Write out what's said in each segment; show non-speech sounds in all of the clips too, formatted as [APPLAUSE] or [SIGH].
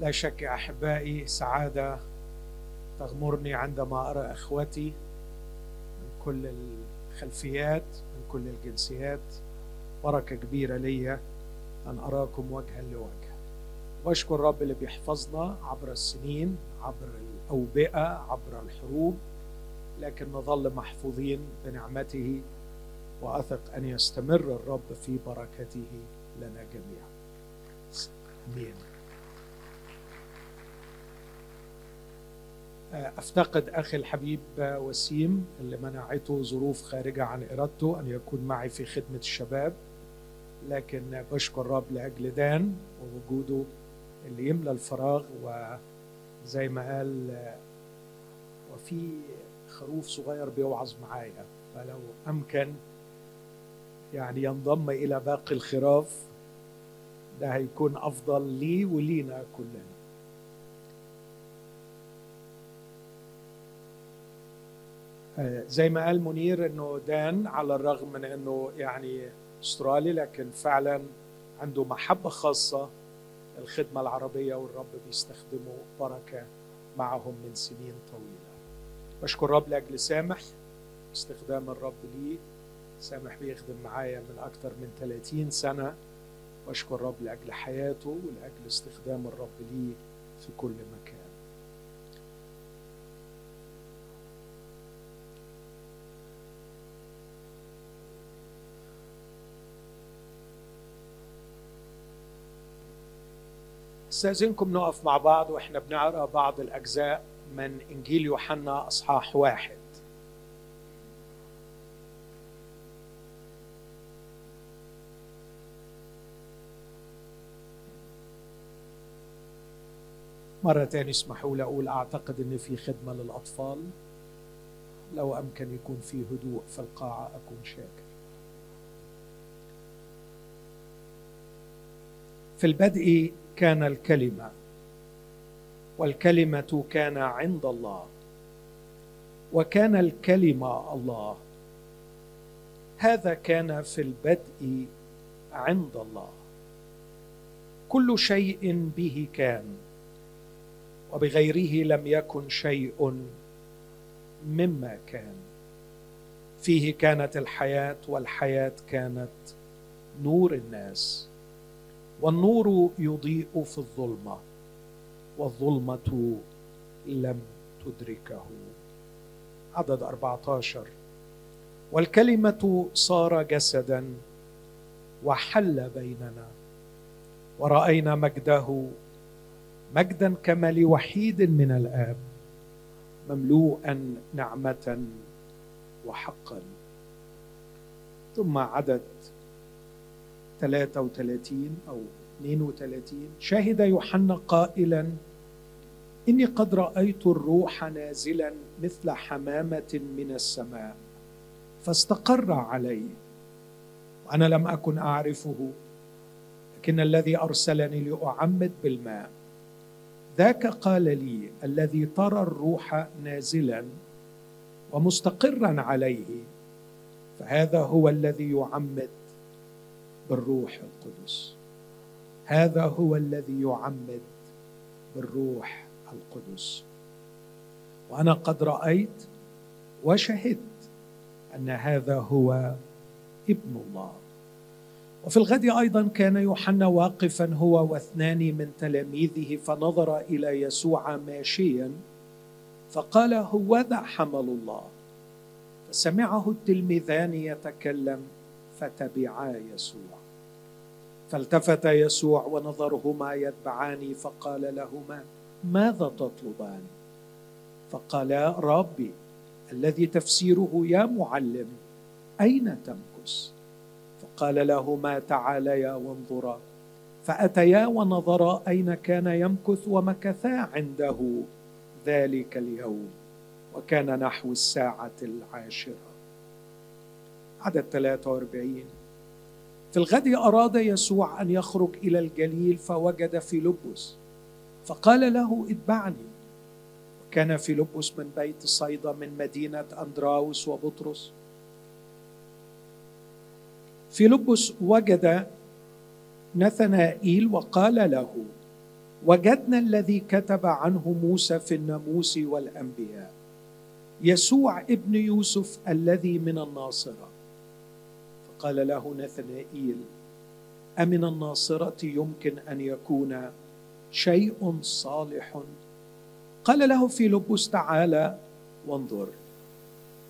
لا شك يا أحبائي سعادة تغمرني عندما أرى إخوتي من كل الخلفيات من كل الجنسيات. بركة كبيرة ليا أن أراكم وجها لوجه. وأشكر الرب اللي بيحفظنا عبر السنين عبر الأوبئة عبر الحروب لكن نظل محفوظين بنعمته. وأثق أن يستمر الرب في بركته لنا جميعا. آمين. أفتقد أخي الحبيب وسيم اللي منعته ظروف خارجة عن إرادته أن يكون معي في خدمة الشباب لكن بشكر الرب لأجل دان ووجوده اللي يملى الفراغ وزي ما قال وفي خروف صغير بيوعظ معايا. فلو أمكن يعني ينضم إلى باقي الخراف ده هيكون أفضل لي ولينا كلنا. زي ما قال منير إنه دان على الرغم من إنه يعني أسترالي لكن فعلا عنده محبة خاصة الخدمة العربية والرب بيستخدمه بركة معهم من سنين طويلة. بشكر الرب لأجل سامح استخدام الرب لي سامح بيخدم معايا من أكثر من 30 سنة واشكر الرب لأجل حياته ولأجل استخدام الرب لي في كل مكان. استاذنكم نقف مع بعض وإحنا بنقرأ بعض الأجزاء من إنجيل يوحنا أصحاح واحد. مرة تاني اسمحوا لي أقول أعتقد أن في خدمة للأطفال. لو أمكن يكون في هدوء في القاعة أكون شاكر. في البدء كان الكلمة والكلمة كان عند الله وكان الكلمة الله. هذا كان في البدء عند الله. كل شيء به كان وبغيره لم يكن شيء مما كان. فيه كانت الحياة والحياة كانت نور الناس. والنور يضيء في الظلمة والظلمة لم تدركه. عدد 14 والكلمة صار جسدا وحل بيننا. ورأينا مجده مجدا كما لوحيد من الآب مملوءا نعمة وحقا. ثم عدد 33 أو 32 شهد يوحنا قائلا إني قد رأيت الروح نازلا مثل حمامة من السماء فاستقر علي وأنا لم أكن أعرفه لكن الذي أرسلني لأعمد بالماء. ذاك قال لي الذي ترى الروح نازلا ومستقرا عليه فهذا هو الذي يعمد. بالروح القدس. هذا هو الذي يعمد بالروح القدس. وأنا قد رأيت وشهدت أن هذا هو ابن الله. وفي الغد أيضا كان يوحنا واقفا هو واثنان من تلاميذه فنظر إلى يسوع ماشيا فقال هوذا حمل الله. فسمعه التلميذان يتكلم فتبعا يسوع. فالتفت يسوع ونظرهما يتبعان فقال لهما ماذا تطلبان؟ فقالا ربي الذي تفسيره يا معلم أين تمكث؟ فقال لهما تعاليا وانظرا فأتيا ونظرا أين كان يمكث ومكثا عنده ذلك اليوم وكان نحو الساعة العاشرة. عدد 43 في الغد أراد يسوع أن يخرج إلى الجليل فوجد فيلبس فقال له اتبعني. وكان فيلبس من بيت صيدا من مدينة أندراوس وبطرس. فيلبس وجد نثنائيل وقال له وجدنا الذي كتب عنه موسى في الناموس والأنبياء يسوع ابن يوسف الذي من الناصرة. فقال له نثنائيل أمن الناصرة يمكن أن يكون شيء صالح؟ قال له فيلبس تعالى وانظر.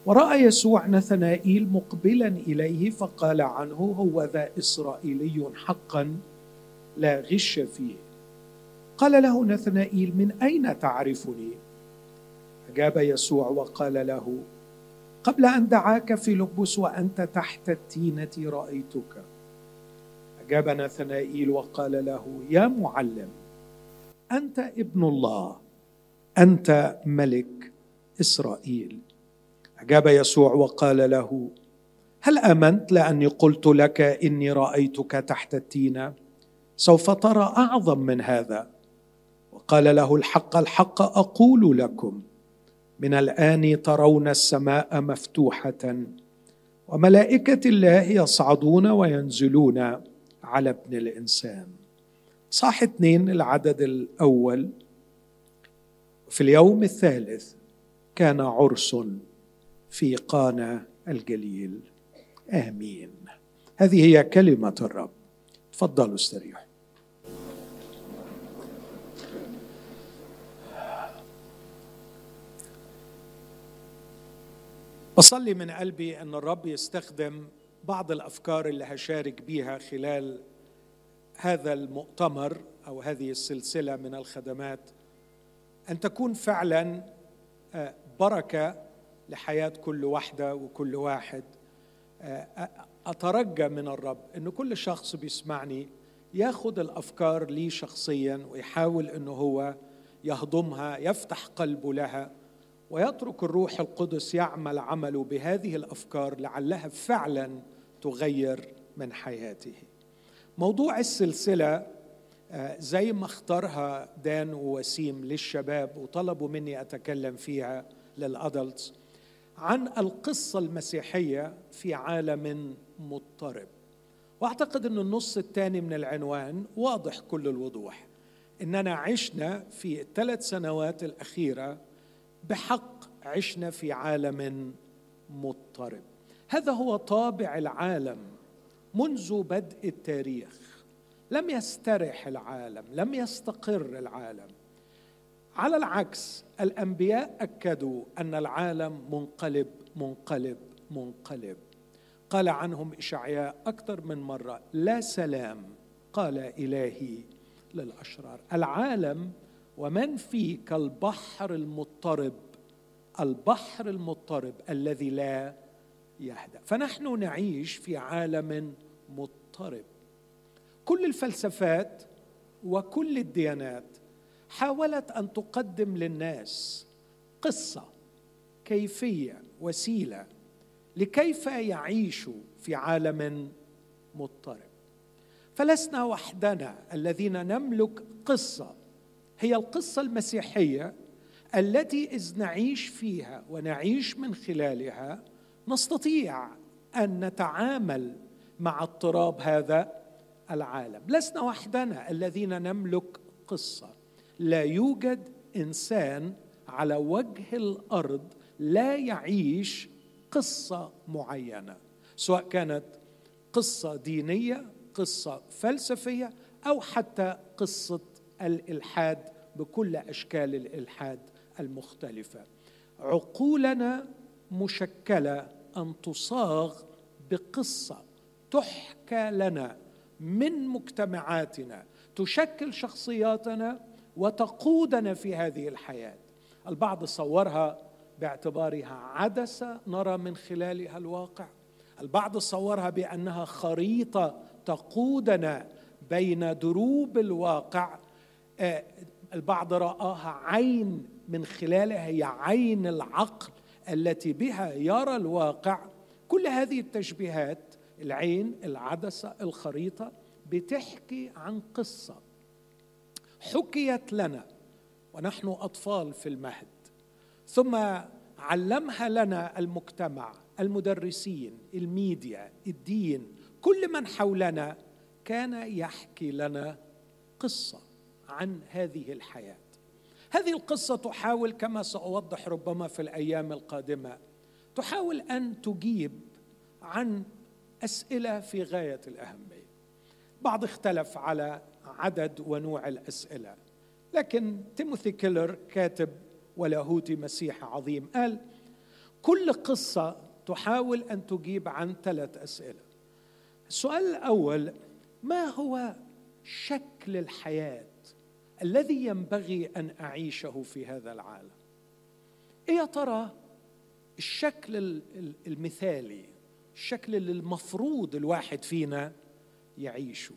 ورأى يسوع نثنائيل مقبلا إليه فقال عنه هو ذا إسرائيلي حقا لا غش فيه. قال له نثنائيل من أين تعرفني؟ أجاب يسوع وقال له قبل أن دعاك فيلبس وأنت تحت التينة رأيتك. أجاب نثنائيل وقال له يا معلم أنت ابن الله أنت ملك إسرائيل. أجاب يسوع وقال له هل آمنت لأني قلت لك إني رأيتك تحت التينة؟ سوف ترى أعظم من هذا. وقال له الحق الحق أقول لكم. من الآن ترون السماء مفتوحة وملائكة الله يصعدون وينزلون على ابن الإنسان. صح اثنين العدد الأول. في اليوم الثالث كان عرس في قانا الجليل. آمين. هذه هي كلمة الرب. تفضلوا استريحوا بصلي من قلبي أن الرب يستخدم بعض الأفكار اللي هشارك بيها خلال هذا المؤتمر أو هذه السلسلة من الخدمات أن تكون فعلا آه، بركة لحياة كل واحدة وكل واحد. آه، أترجى من الرب أن كل شخص بيسمعني ياخذ الأفكار لي شخصيا ويحاول أنه هو يهضمها يفتح قلبه لها. ويترك الروح القدس يعمل عمله بهذه الأفكار لعلها فعلا تغير من حياته. موضوع السلسلة آه، زي ما اختارها دان ووسيم للشباب وطلبوا مني أتكلم فيها للأدلتس عن القصة المسيحية في عالم مضطرب. وأعتقد إن النص الثاني من العنوان واضح كل الوضوح. إننا عشنا في الثلاث سنوات الأخيرة بحق عشنا في عالم مضطرب. هذا هو طابع العالم منذ بدء التاريخ. لم يسترح العالم لم يستقر العالم. على العكس الأنبياء أكدوا أن العالم منقلب منقلب منقلب. قال عنهم إشعياء أكثر من مرة لا سلام. قال إلهي للأشرار العالم ومن فيه كالبحر المضطرب؟ البحر المضطرب الذي لا يهدأ. فنحن نعيش في عالم مضطرب. كل الفلسفات وكل الديانات حاولت أن تقدم للناس قصة كيفية وسيلة لكيف يعيشوا في عالم مضطرب. فلسنا وحدنا الذين نملك قصة هي القصة المسيحية التي إذ نعيش فيها ونعيش من خلالها نستطيع أن نتعامل مع اضطراب هذا العالم. لسنا وحدنا الذين نملك قصة. لا يوجد إنسان على وجه الأرض لا يعيش قصة معينة سواء كانت قصة دينية قصة فلسفية أو حتى قصة الإلحاد بكل أشكال الإلحاد المختلفة. عقولنا مشكلة أن تصاغ بقصة تحكى لنا من مجتمعاتنا تشكل شخصياتنا وتقودنا في هذه الحياة. البعض صورها باعتبارها عدسة نرى من خلالها الواقع. البعض صورها بأنها خريطة تقودنا بين دروب الواقع آه، البعض رآها عين من خلالها هي عين العقل التي بها يرى الواقع. كل هذه التشبيهات العين العدسة الخريطة بتحكي عن قصة حكيت لنا ونحن أطفال في المهد. ثم علمها لنا المجتمع المدرسين الميديا الدين كل من حولنا كان يحكي لنا قصة. عن هذه الحياة. هذه القصة تحاول كما سأوضح ربما في الأيام القادمة تحاول أن تجيب عن أسئلة في غاية الأهمية. بعض اختلف على عدد ونوع الأسئلة لكن تيموثي كيلر كاتب ولاهوتي مسيح عظيم قال كل قصة تحاول أن تجيب عن ثلاث أسئلة. السؤال الأول ما هو شكل الحياة الذي ينبغي أن أعيشه في هذا العالم. إيه يا ترى الشكل المثالي الشكل اللي المفروض الواحد فينا يعيشه؟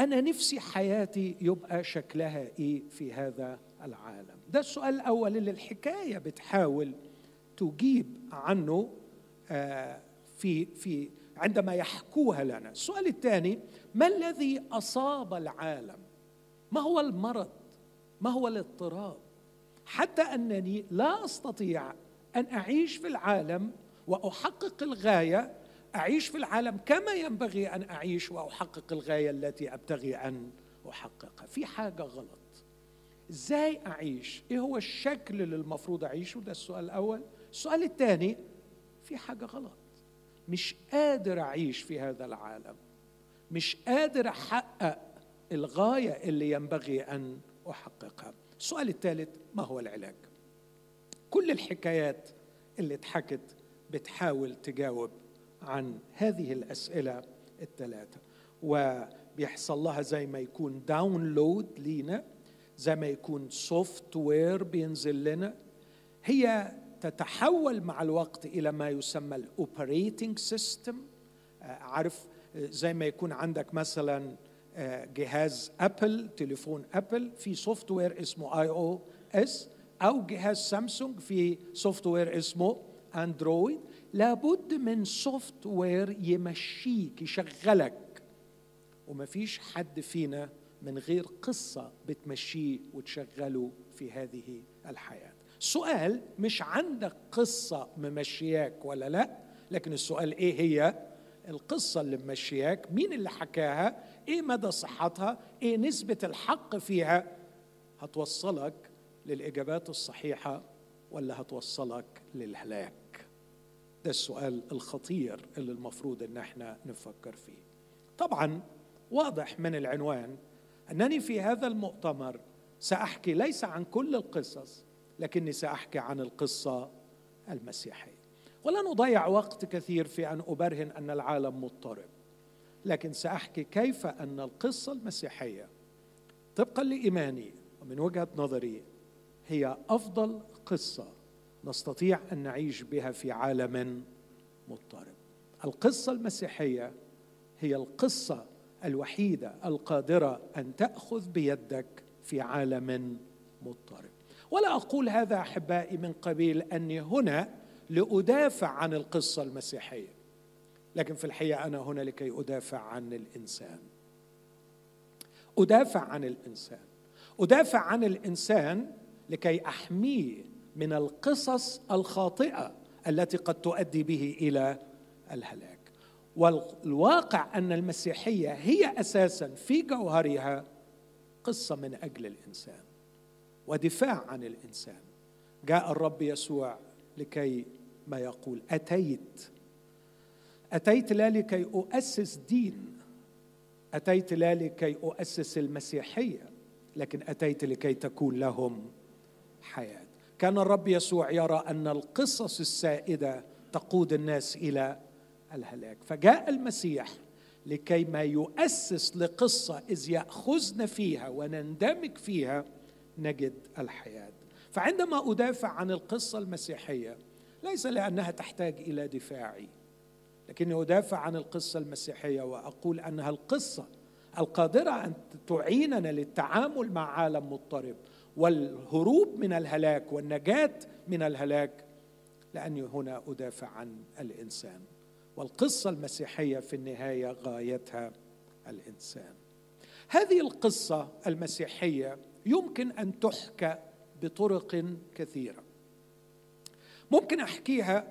أنا نفسي حياتي يبقى شكلها إيه في هذا العالم؟ ده السؤال الأول اللي الحكاية بتحاول تجيب عنه آه، في في عندما يحكوها لنا. السؤال الثاني ما الذي أصاب العالم؟ ما هو المرض؟ ما هو الاضطراب؟ حتى أنني لا أستطيع أن أعيش في العالم وأحقق الغاية أعيش في العالم كما ينبغي أن أعيش وأحقق الغاية التي أبتغي أن احققها في حاجة غلط. إزاي أعيش؟ إيه هو الشكل اللي المفروض أعيشه؟ ده السؤال الأول. السؤال الثاني في حاجة غلط. مش قادر أعيش في هذا العالم. مش قادر أحقق الغاية اللي ينبغي أن أحققها. السؤال الثالث ما هو العلاج؟ كل الحكايات اللي اتحكت بتحاول تجاوب عن هذه الأسئلة الثلاثة. وبيحصل لها زي ما يكون download لينا زي ما يكون software بينزل لنا. هي تتحول مع الوقت إلى ما يسمى ال operating system آه، عارف آه، زي ما يكون عندك مثلا جهاز ابل تليفون ابل في software اسمه iOS أو جهاز سامسونج في software اسمه اندرويد لابد من software يمشيك يشغلك. ومفيش حد فينا من غير قصة بتمشيه وتشغله في هذه الحياة. السؤال مش عندك قصة ممشياك ولا لا؟ لكن السؤال إيه هي؟ القصة اللي ممشياك مين اللي حكاها إيه مدى صحتها إيه نسبة الحق فيها هتوصلك للإجابات الصحيحة ولا هتوصلك للهلاك؟ ده السؤال الخطير اللي المفروض إن إحنا نفكر فيه. طبعا واضح من العنوان أنني في هذا المؤتمر سأحكي ليس عن كل القصص لكني سأحكي عن القصة المسيحية. ولن اضيع وقت كثير في أن أبرهن أن العالم مضطرب. لكن سأحكي كيف أن القصة المسيحية طبقا لإيماني ومن وجهة نظري هي أفضل قصة نستطيع أن نعيش بها في عالم مضطرب. القصة المسيحية هي القصة الوحيدة القادرة أن تأخذ بيدك في عالم مضطرب. ولا أقول هذا أحبائي من قبيل أني هنا لأدافع عن القصة المسيحية. لكن في الحقيقة أنا هنا لكي أدافع عن الإنسان. أدافع عن الإنسان. أدافع عن الإنسان لكي أحميه من القصص الخاطئة التي قد تؤدي به إلى الهلاك. والواقع أن المسيحية هي أساسا في جوهرها قصة من أجل الإنسان ودفاع عن الإنسان. جاء الرب يسوع لكي ما يقول. أتيت. أتيت لا لكي أؤسس دين. أتيت لا لكي أؤسس المسيحية. لكن أتيت لكي تكون لهم حياة. كان الرب يسوع يرى أن القصص السائدة تقود الناس إلى الهلاك. فجاء المسيح لكي ما يؤسس لقصة إذ ياخذنا فيها ونندمج فيها نجد الحياة. فعندما أدافع عن القصة المسيحية ليس لأنها تحتاج إلى دفاعي لكني ادافع عن القصة المسيحية وأقول أنها القصة القادرة أن تعيننا للتعامل مع عالم مضطرب والهروب من الهلاك والنجاة من الهلاك لأني هنا أدافع عن الإنسان والقصة المسيحية في النهاية غايتها الإنسان. هذه القصة المسيحية يمكن أن تحكى بطرق كثيرة. ممكن أحكيها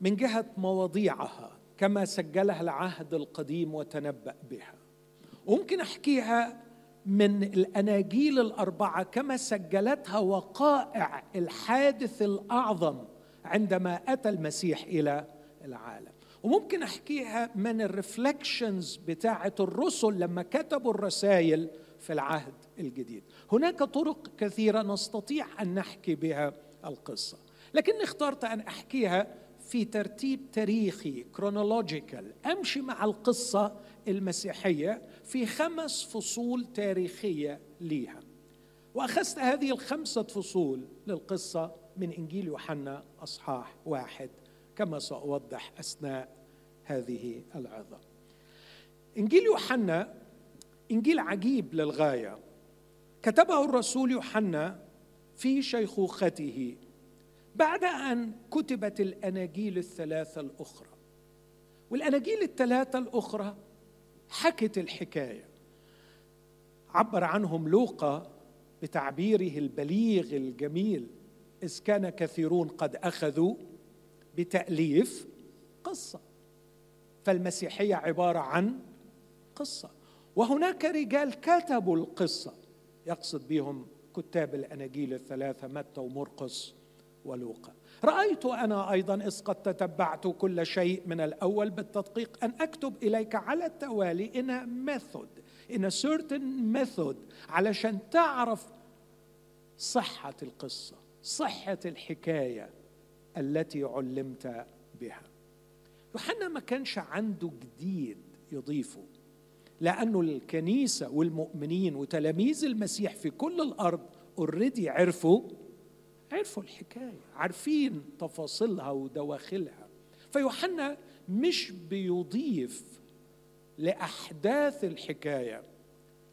من جهة مواضيعها كما سجلها العهد القديم وتنبأ بها. وممكن أحكيها من الأناجيل الأربعة كما سجلتها وقائع الحادث الأعظم عندما أتى المسيح إلى العالم. وممكن أحكيها من ال reflections بتاعة الرسل لما كتبوا الرسائل في العهد الجديد. هناك طرق كثيرة نستطيع أن نحكي بها القصة. لكني اخترت أن أحكيها في ترتيب تاريخي chronological أمشي مع القصة المسيحية في خمس فصول تاريخية ليها. وأخذت هذه الخمسة فصول للقصة من إنجيل يوحنا أصحاح واحد كما سأوضح أثناء هذه العظه إنجيل يوحنا إنجيل عجيب للغاية. كتبه الرسول يوحنا في شيخوخته. بعد أن كتبت الأناجيل الثلاثة الأخرى. والأناجيل الثلاثة الأخرى حكت الحكاية. عبر عنهم لوقا بتعبيره البليغ الجميل إذ كان كثيرون قد أخذوا بتأليف قصة. فالمسيحية عبارة عن قصة. وهناك رجال كتبوا القصة. يقصد بهم كتاب الأناجيل الثلاثة متى ومرقس ولوقا. رأيت أنا أيضا إذ قد تتبعت كل شيء من الأول بالتدقيق أن أكتب إليك على التوالي إن ميثود إن certain method علشان تعرف صحة القصة صحة الحكاية التي علمت بها. يوحنا ما كانش عنده جديد يضيفه لأنه الكنيسة والمؤمنين وتلاميذ المسيح في كل الأرض اوريدي عرفوا عرفوا الحكاية عارفين تفاصيلها ودواخلها. فيوحنا مش بيضيف لأحداث الحكاية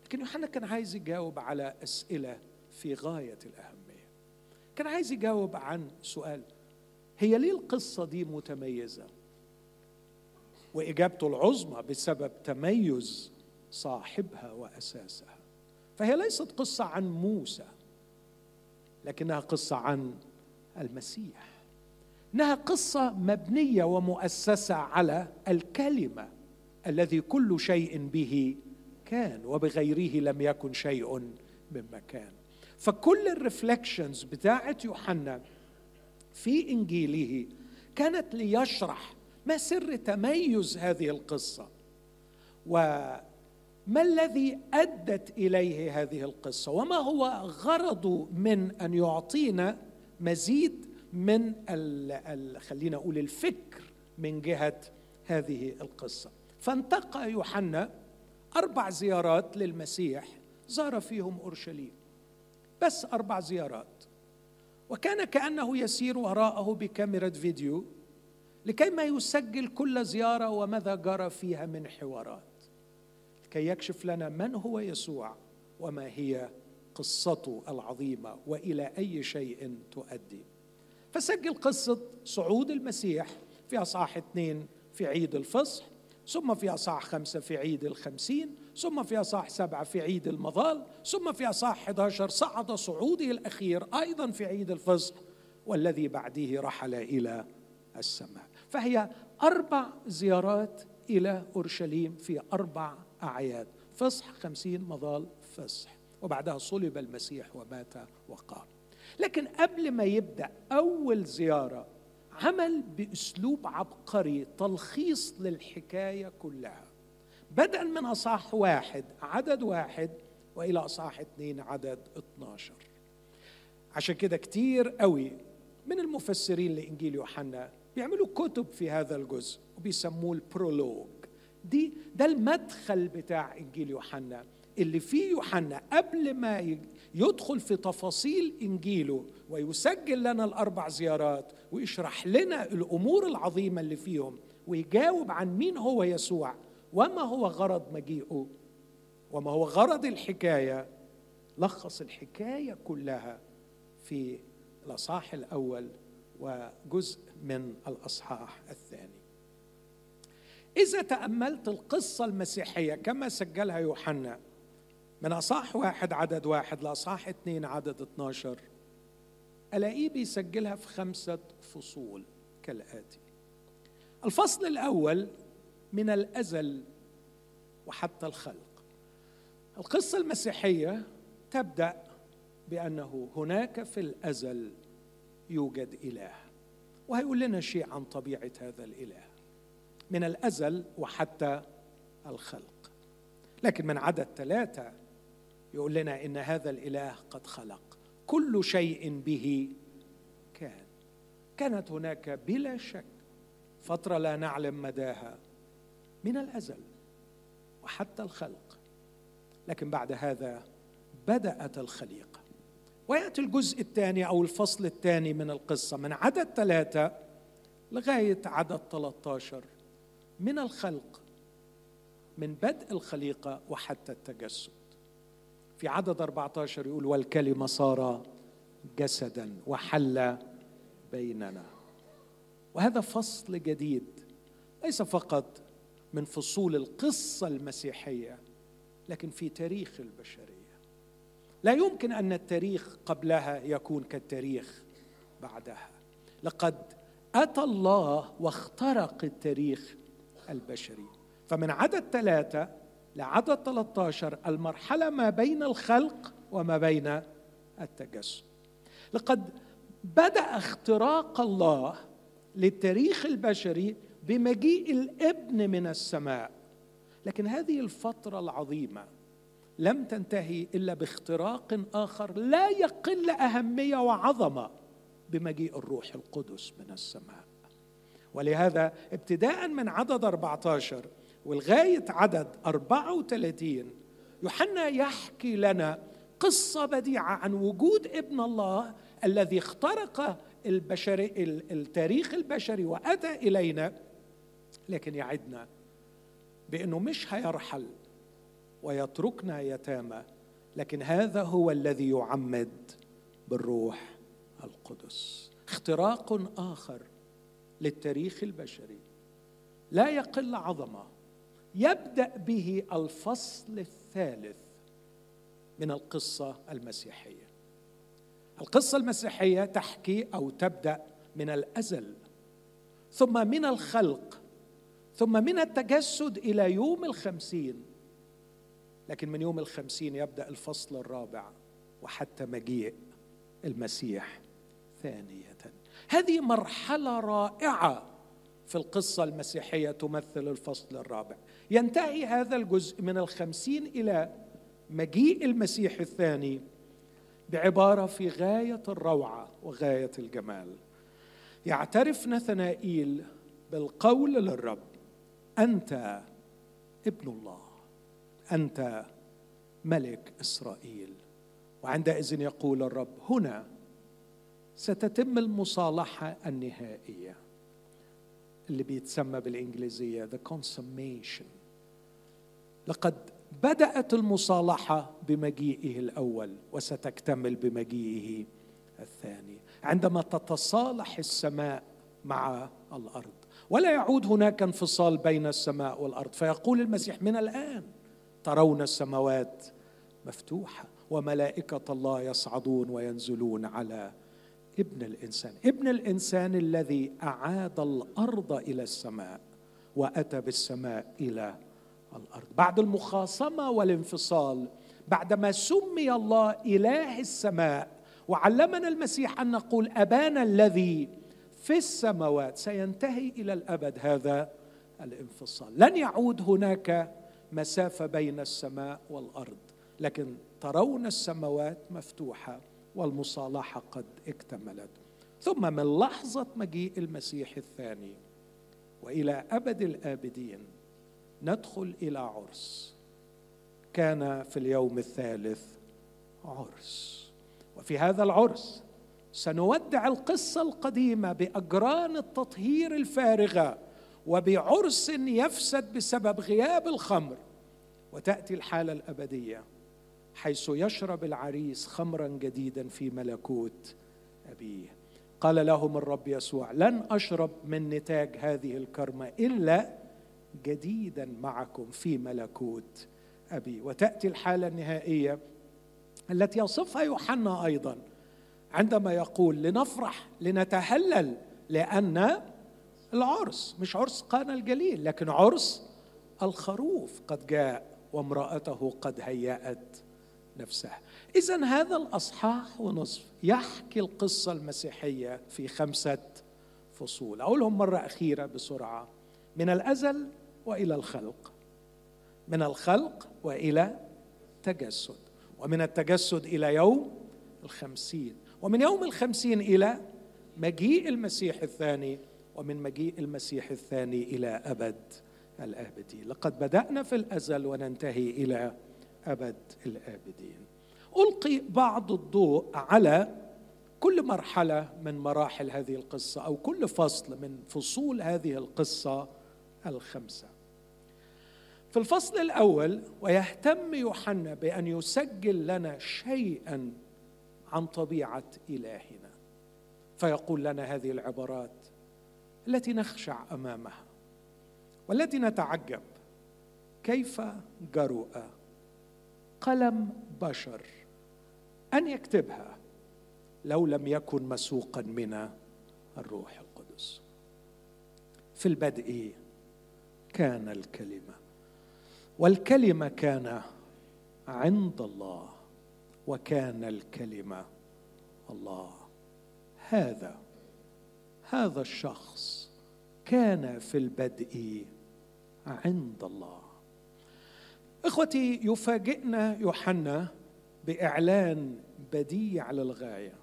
لكن يوحنا كان عايز يجاوب على أسئلة في غاية الأهمية. كان عايز يجاوب عن سؤال هي ليه القصة دي متميزة؟ وإجابته العظمى بسبب تميز صاحبها وأساسها. فهي ليست قصة عن موسى لكنها قصة عن المسيح. إنها قصة مبنية ومؤسسة على الكلمة الذي كل شيء به كان وبغيره لم يكن شيء مما كان فكل الرفلكشنز بتاعت يوحنا في إنجيله كانت ليشرح ما سر تميز هذه القصة. وما الذي أدت إليه هذه القصة؟ وما هو غرضه من أن يعطينا مزيد من ال خلينا أقول الفكر من جهة هذه القصة؟ فانتقى يوحنا أربع زيارات للمسيح زار فيهم أورشليم. بس أربع زيارات. وكان كأنه يسير وراءه بكاميرا فيديو لكي ما يسجل كل زيارة وماذا جرى فيها من حوارات. لكي يكشف لنا من هو يسوع وما هي قصته العظيمة وإلى أي شيء تؤدي. فسجل قصة صعود المسيح في أصحاح اثنين في عيد الفصح ثم في أصحاح خمسة في عيد الخمسين ثم في أصحاح سبعة في عيد المظال ثم في أصحاح 11 صعد صعوده الأخير أيضا في عيد الفصح والذي بعده رحل إلى السماء. فهي أربع زيارات إلى أورشليم في أربع أعياد. فصح خمسين مظال فصح. وبعدها صلب المسيح ومات وقام. لكن قبل ما يبدأ أول زيارة عمل بأسلوب عبقري تلخيص للحكاية كلها. بدءا من اصحاح واحد عدد واحد وإلى اصحاح اثنين عدد 12 عشان كده كتير قوي من المفسرين لإنجيل يوحنا بيعملوا كتب في هذا الجزء وبيسموه البرولوج. دي ده المدخل بتاع إنجيل يوحنا. اللي فيه يوحنا قبل ما يدخل في تفاصيل إنجيله ويسجل لنا الأربع زيارات ويشرح لنا الأمور العظيمة اللي فيهم ويجاوب عن مين هو يسوع وما هو غرض مجيئه وما هو غرض الحكاية لخص الحكاية كلها في الأصحاح الأول وجزء من الأصحاح الثاني. إذا تأملت القصة المسيحية كما سجلها يوحنا من أصح واحد عدد واحد لأصح اثنين عدد 12 ألاقيه بيسجلها في خمسة فصول كالآتي. الفصل الأول من الأزل وحتى الخلق. القصة المسيحية تبدأ بأنه هناك في الأزل يوجد إله وهيقول لنا شيء عن طبيعة هذا الإله. من الأزل وحتى الخلق. لكن من عدد ثلاثة يقول لنا إن هذا الإله قد خلق. كل شيء به كان. كانت هناك بلا شك فترة لا نعلم مداها من الأزل وحتى الخلق. لكن بعد هذا بدأت الخليقة. ويأتي الجزء الثاني أو الفصل الثاني من القصة. من عدد ثلاثة لغاية عدد 13 من الخلق من بدء الخليقة وحتى التجسد. في عدد 14 يقول والكلمة صار جسدا وحل بيننا. وهذا فصل جديد ليس فقط من فصول القصة المسيحية لكن في تاريخ البشرية. لا يمكن أن التاريخ قبلها يكون كالتاريخ بعدها. لقد أتى الله واخترق التاريخ البشري. فمن عدد ثلاثة لعدد 13 المرحلة ما بين الخلق وما بين التجسد لقد بدأ اختراق الله للتاريخ البشري بمجيء الابن من السماء. لكن هذه الفترة العظيمة لم تنتهي إلا باختراق آخر لا يقل أهمية وعظمة بمجيء الروح القدس من السماء. ولهذا ابتداء من عدد 14 ولغايه عدد 34 يوحنا يحكي لنا قصة بديعة عن وجود ابن الله الذي اخترق البشري التاريخ البشري وأتى إلينا لكن يعدنا بأنه مش هيرحل ويتركنا يتامى لكن هذا هو الذي يعمد بالروح القدس. اختراق آخر. للتاريخ البشري. لا يقل عظمه. يبدأ به الفصل الثالث من القصة المسيحية. القصة المسيحية تحكي أو تبدأ من الأزل ثم من الخلق ثم من التجسد إلى يوم الخمسين. لكن من يوم الخمسين يبدأ الفصل الرابع وحتى مجيء المسيح ثانية. هذه مرحلة رائعة في القصة المسيحية تمثل الفصل الرابع. ينتهي هذا الجزء من الخمسين إلى مجيء المسيح الثاني بعبارة في غاية الروعة وغاية الجمال. يعترف نثنائيل بالقول للرب أنت ابن الله أنت ملك إسرائيل. وعندئذ يقول الرب هنا ستتم المصالحة النهائية اللي بيتسمى بالإنجليزية the consummation. لقد بدأت المصالحة بمجيئه الأول وستكتمل بمجيئه الثاني. عندما تتصالح السماء مع الأرض ولا يعود هناك انفصال بين السماء والأرض. فيقول المسيح من الآن ترون السماوات مفتوحة وملائكة الله يصعدون وينزلون على ابن الإنسان ابن الإنسان الذي أعاد الأرض إلى السماء وأتى بالسماء إلى الأرض. بعد المخاصمة والانفصال بعدما سمي الله إله السماء وعلمنا المسيح أن نقول أبانا الذي في السماوات سينتهي إلى الأبد هذا الانفصال. لن يعود هناك مسافة بين السماء والأرض لكن ترون السماوات مفتوحة. والمصالحة قد اكتملت. ثم من لحظة مجيء المسيح الثاني وإلى أبد الآبدين ندخل إلى عرس. كان في اليوم الثالث عرس. وفي هذا العرس سنودع القصة القديمة بأجران التطهير الفارغة وبعرس يفسد بسبب غياب الخمر. وتأتي الحالة الأبدية. حيث يشرب العريس خمرا جديدا في ملكوت أبيه. قال لهم الرب يسوع لن أشرب من نتاج هذه الكرمة إلا جديدا معكم في ملكوت أبي. وتأتي الحالة النهائية التي يصفها يوحنا أيضا عندما يقول لنفرح لنتهلل لأن العرس مش عرس قانا الجليل لكن عرس الخروف قد جاء وامرأته قد هيأت نفسها إذا هذا الأصحاح ونصف يحكي القصة المسيحية في خمسة فصول. أقولهم مرة أخيرة بسرعة. من الأزل وإلى الخلق. من الخلق وإلى تجسد. ومن التجسد إلى يوم الخمسين. ومن يوم الخمسين إلى مجيء المسيح الثاني. ومن مجيء المسيح الثاني إلى أبد الآبدين. لقد بدأنا في الأزل وننتهي إلى أبد الآبدين. ألقي بعض الضوء على كل مرحلة من مراحل هذه القصة أو كل فصل من فصول هذه القصة الخمسة. في الفصل الأول ويهتم يوحنا بأن يسجل لنا شيئا عن طبيعة إلهنا. فيقول لنا هذه العبارات التي نخشع أمامها والتي نتعجب. كيف جرؤ قلم بشر. أن يكتبها لو لم يكن مسوقا من الروح القدس. في البدء كان الكلمة والكلمة كان عند الله وكان الكلمة الله. هذا هذا الشخص كان في البدء عند الله. إخوتي يفاجئنا يوحنا بإعلان بديع للغاية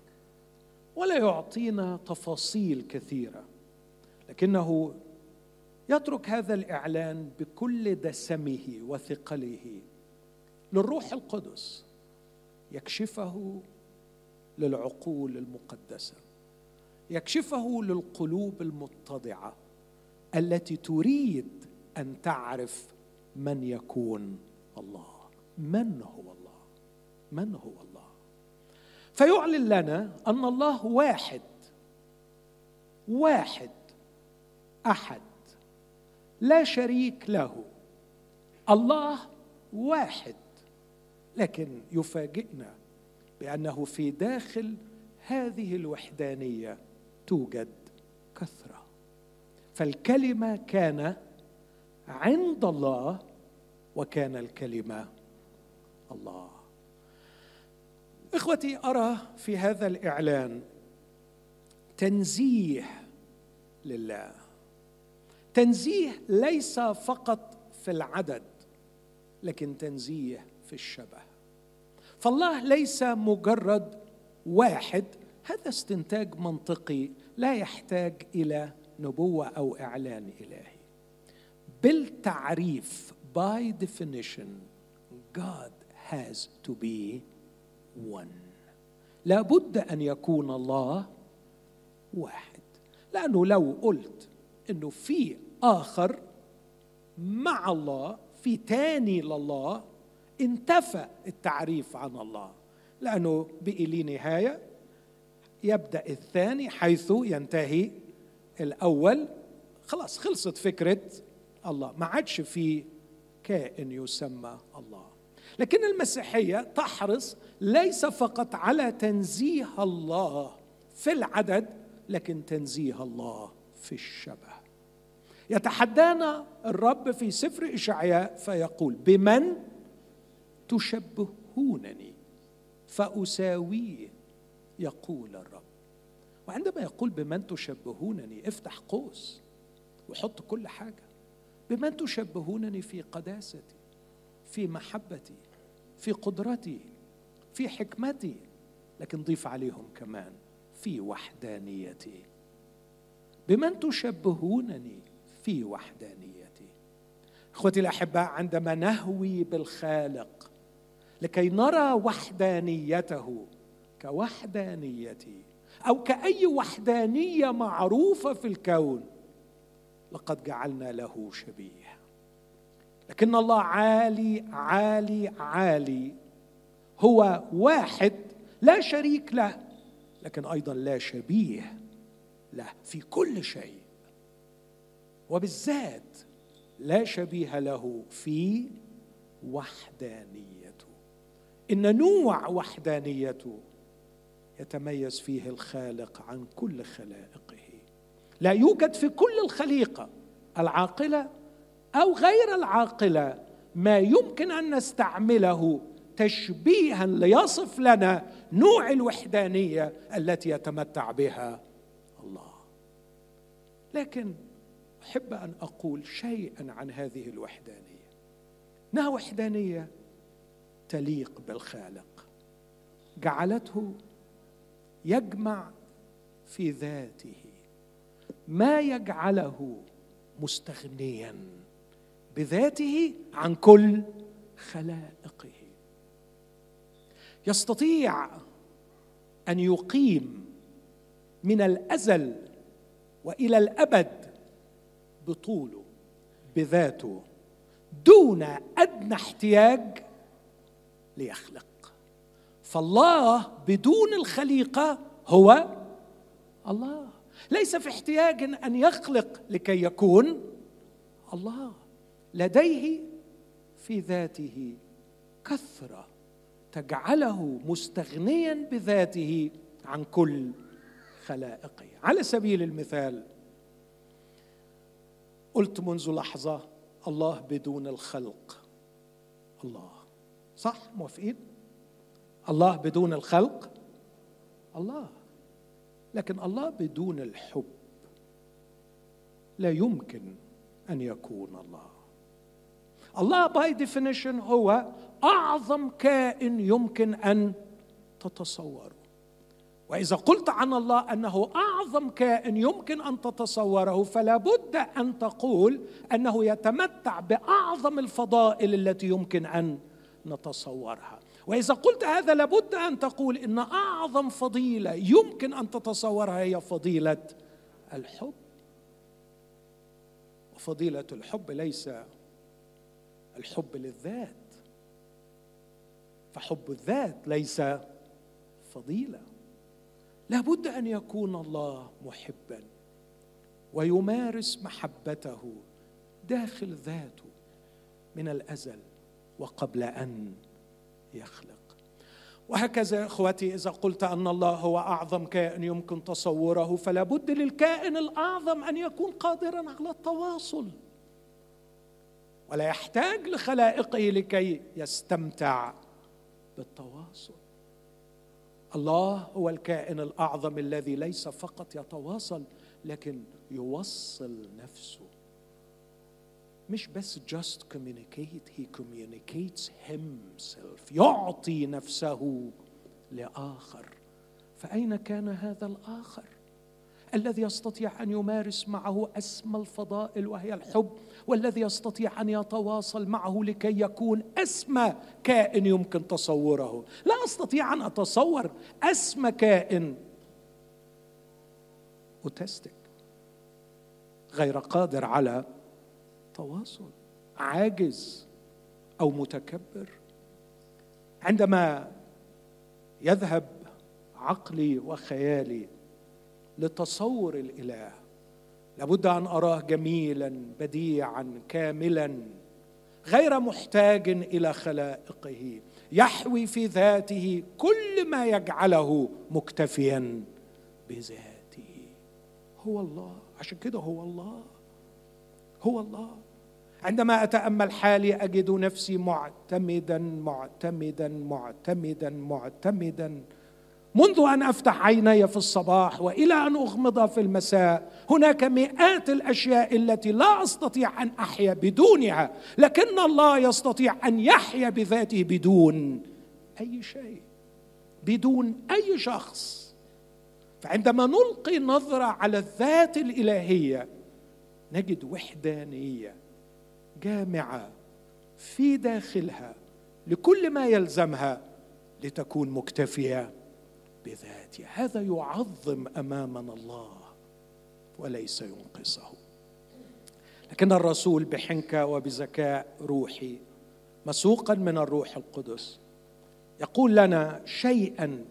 ولا يعطينا تفاصيل كثيرة لكنه يترك هذا الإعلان بكل دسمه وثقله. للروح القدس يكشفه للعقول المقدسة يكشفه للقلوب المتضعة التي تريد أن تعرف من يكون الله؟ من هو الله؟ من هو الله؟ فيعلن لنا أن الله واحد واحد أحد لا شريك له. الله واحد. لكن يفاجئنا بأنه في داخل هذه الوحدانية توجد كثرة. فالكلمة كان عند الله وكان الكلمة الله. إخوتي أرى في هذا الإعلان تنزيه لله. تنزيه ليس فقط في العدد لكن تنزيه في الشبه. فالله ليس مجرد واحد هذا استنتاج منطقي لا يحتاج إلى نبوة أو إعلان إلهي. بالتعريف by definition God has to be one. لابد أن يكون الله واحد. لأنه لو قلت إنه في آخر مع الله في تاني لله انتفى التعريف عن الله. لأنه بقي لي نهاية يبدأ الثاني حيث ينتهي الأول. خلاص خلصت فكرة الله. ما عادش في كائن يسمى الله. لكن المسيحية تحرص ليس فقط على تنزيه الله في العدد لكن تنزيه الله في الشبه. يتحدانا الرب في سفر إشعياء فيقول بمن تشبهونني؟ فاساويه يقول الرب. وعندما يقول بمن تشبهونني افتح قوس وحط كل حاجة. بمن تشبهونني في قداستي في محبتي في قدرتي في حكمتي لكن ضيف عليهم كمان في وحدانيتي. بمن تشبهونني في وحدانيتي. إخوتي الاحباء عندما نهوي بالخالق لكي نرى وحدانيته كوحدانيتي أو كأي وحدانية معروفة في الكون لقد جعلنا له شبيه لكن الله عالي عالي عالي. هو واحد لا شريك له لكن أيضا لا شبيه له في كل شيء. وبالذات لا شبيه له في وحدانيته. إن نوع وحدانيته يتميز فيه الخالق عن كل خلائقه لا يوجد في كل الخليقة العاقلة أو غير العاقلة ما يمكن أن نستعمله تشبيها ليصف لنا نوع الوحدانية التي يتمتع بها الله. لكن أحب أن أقول شيئا عن هذه الوحدانية. إنها وحدانية تليق بالخالق. جعلته يجمع في ذاته. ما يجعله مستغنيا بذاته عن كل خلائقه. يستطيع أن يقيم من الأزل وإلى الأبد بطوله بذاته دون أدنى احتياج ليخلق. فالله بدون الخليقة هو الله. ليس في احتياج أن يخلق لكي يكون الله. لديه في ذاته كثرة تجعله مستغنيا بذاته عن كل خلائقه. على سبيل المثال قلت منذ لحظة الله بدون الخلق. الله صح؟ موافقين؟ الله بدون الخلق؟ الله. لكن الله بدون الحب لا يمكن أن يكون الله. الله by definition هو أعظم كائن يمكن أن تتصوره. وإذا قلت عن الله أنه أعظم كائن يمكن أن تتصوره فلا بد أن تقول أنه يتمتع بأعظم الفضائل التي يمكن أن نتصورها. وإذا قلت هذا لابد أن تقول إن أعظم فضيلة يمكن أن تتصورها هي فضيلة الحب. وفضيلة الحب ليس الحب للذات. فحب الذات ليس فضيلة. لابد أن يكون الله محبا ويمارس محبته داخل ذاته من الأزل وقبل أن يخلق. وهكذا إخوتي إذا قلت أن الله هو أعظم كائن يمكن تصوره فلا بد للكائن الأعظم أن يكون قادرا على التواصل. ولا يحتاج لخلائقه لكي يستمتع بالتواصل. الله هو الكائن الأعظم الذي ليس فقط يتواصل لكن يوصل نفسه. مش بس just communicate he communicates himself. يعطي نفسه لآخر. فأين كان هذا الآخر؟ الذي يستطيع أن يمارس معه أسمى الفضائل وهي الحب والذي يستطيع أن يتواصل معه لكي يكون أسمى كائن يمكن تصوره. لا أستطيع أن أتصور أسمى كائن. أوتستيك غير قادر على تواصل عاجز أو متكبر. عندما يذهب عقلي وخيالي لتصور الإله لابد أن أراه جميلا بديعا كاملا غير محتاج إلى خلائقه يحوي في ذاته كل ما يجعله مكتفيا بذاته. هو الله. عشان كده هو الله. هو الله. عندما أتأمل حالي أجد نفسي معتمدا معتمدا معتمدا معتمدا. منذ أن أفتح عيني في الصباح وإلى أن اغمضها في المساء هناك مئات الأشياء التي لا أستطيع أن أحيا بدونها لكن الله يستطيع أن يحيا بذاته بدون أي شيء بدون أي شخص. فعندما نلقي نظرة على الذات الإلهية نجد وحدانية. جامعة في داخلها لكل ما يلزمها لتكون مكتفية بذاتها. هذا يعظم أمامنا الله وليس ينقصه. لكن الرسول بحنكة وبذكاء روحي مسوقا من الروح القدس يقول لنا شيئا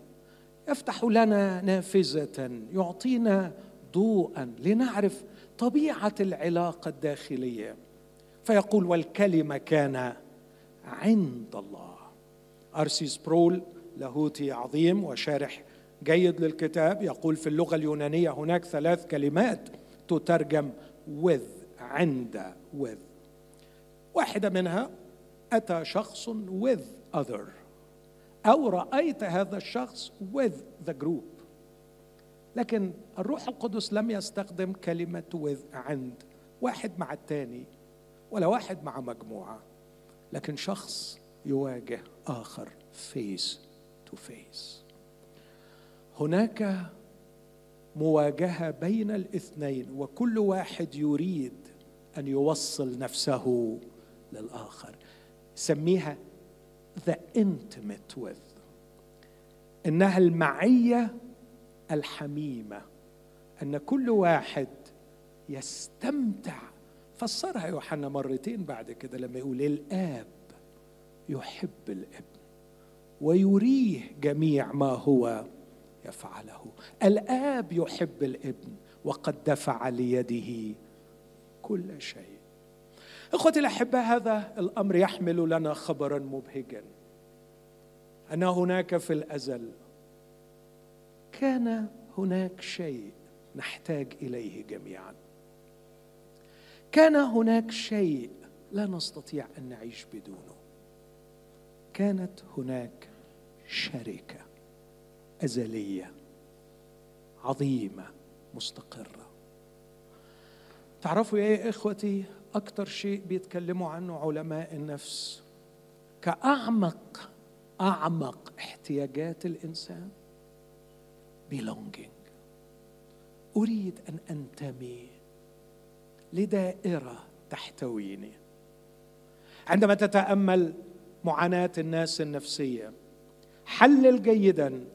يفتح لنا نافذة يعطينا ضوءا لنعرف طبيعة العلاقة الداخلية. فيقول والكلمة كان عند الله. ارسي سبرول لاهوتي عظيم وشارح جيد للكتاب يقول في اللغة اليونانية هناك ثلاث كلمات تترجم with عند with. واحدة منها أتى شخص with other. أو رأيت هذا الشخص with the group. لكن الروح القدس لم يستخدم كلمة with عند. واحد مع الثاني. ولا واحد مع مجموعة لكن شخص يواجه آخر face to face هناك مواجهة بين الاثنين وكل واحد يريد أن يوصل نفسه للآخر. سميها the intimate with. إنها المعية الحميمة. أن كل واحد يستمتع فسرها يوحنا مرتين بعد كده لما يقول الآب يحب الابن ويريه جميع ما هو يفعله. الآب يحب الابن وقد دفع ليده كل شيء. إخوتي الاحباء هذا الأمر يحمل لنا خبرا مبهجا. أن هناك في الأزل كان هناك شيء نحتاج إليه جميعا. كان هناك شيء لا نستطيع أن نعيش بدونه. كانت هناك شركة أزلية عظيمة مستقرة. تعرفوا إيه إخوتي؟ أكثر شيء بيتكلموا عنه علماء النفس. كأعمق أعمق احتياجات الإنسان. belonging. أريد أن أنتمي لدائرة تحتويني عندما تتأمل معاناة الناس النفسية حلل جيدا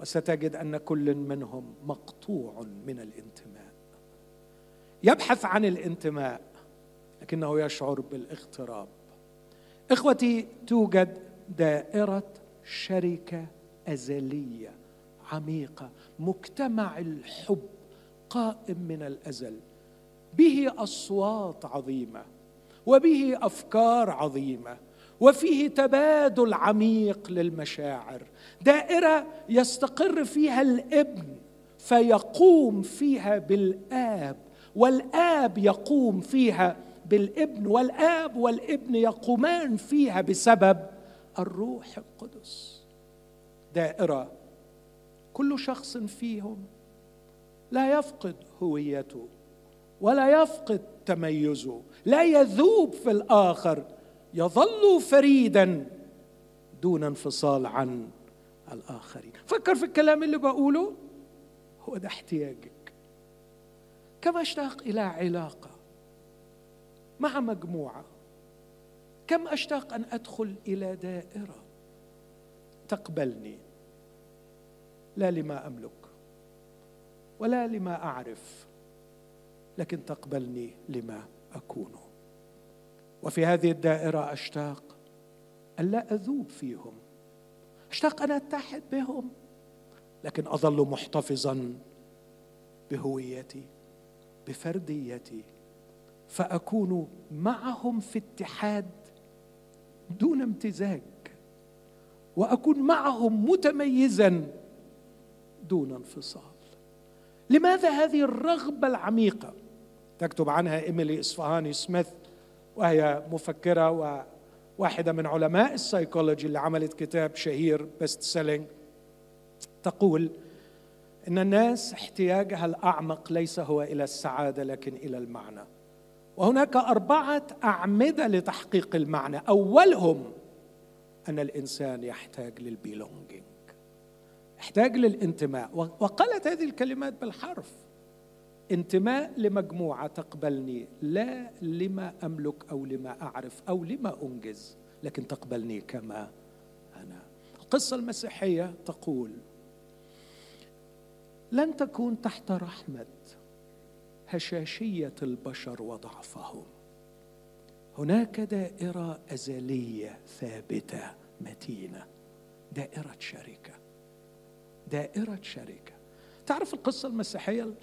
وستجد أن كل منهم مقطوع من الانتماء. يبحث عن الانتماء لكنه يشعر بالاغتراب. إخوتي توجد دائرة شركة أزلية عميقة مجتمع الحب قائم من الأزل. به أصوات عظيمة وبه أفكار عظيمة وفيه تبادل عميق للمشاعر. دائرة يستقر فيها الابن فيقوم فيها بالآب والآب يقوم فيها بالابن والآب والابن يقومان فيها بسبب الروح القدس. دائرة كل شخص فيهم لا يفقد هويته. ولا يفقد تميزه لا يذوب في الآخر يظل فريدا دون انفصال عن الآخرين. فكر في الكلام اللي بقوله هو ده احتياجك. كم اشتاق إلى علاقة مع مجموعة كم أشتاق أن أدخل إلى دائرة تقبلني لا لما أملك ولا لما أعرف. لكن تقبلني لما أكون. وفي هذه الدائرة أشتاق الا أذوب فيهم. أشتاق أن أتحد بهم لكن أظل محتفظا بهويتي بفرديتي. فأكون معهم في اتحاد دون امتزاج. وأكون معهم متميزا دون انفصال. لماذا هذه الرغبة العميقة؟ تكتب عنها إيميلي إصفهاني سميث وهي مفكرة وواحدة من علماء السيكولوجي اللي عملت كتاب شهير best selling. تقول إن الناس احتياجها الأعمق ليس هو إلى السعادة لكن إلى المعنى. وهناك أربعة أعمدة لتحقيق المعنى. أولهم أن الإنسان يحتاج لل belonging يحتاج للانتماء وقالت هذه الكلمات بالحرف. انتماء لمجموعة تقبلني لا لما أملك أو لما أعرف أو لما أنجز لكن تقبلني كما أنا. القصة المسيحية تقول لن تكون تحت رحمة هشاشية البشر وضعفهم. هناك دائرة أزلية ثابتة متينة دائرة شركه دائرة شركه تعرف القصة المسيحية؟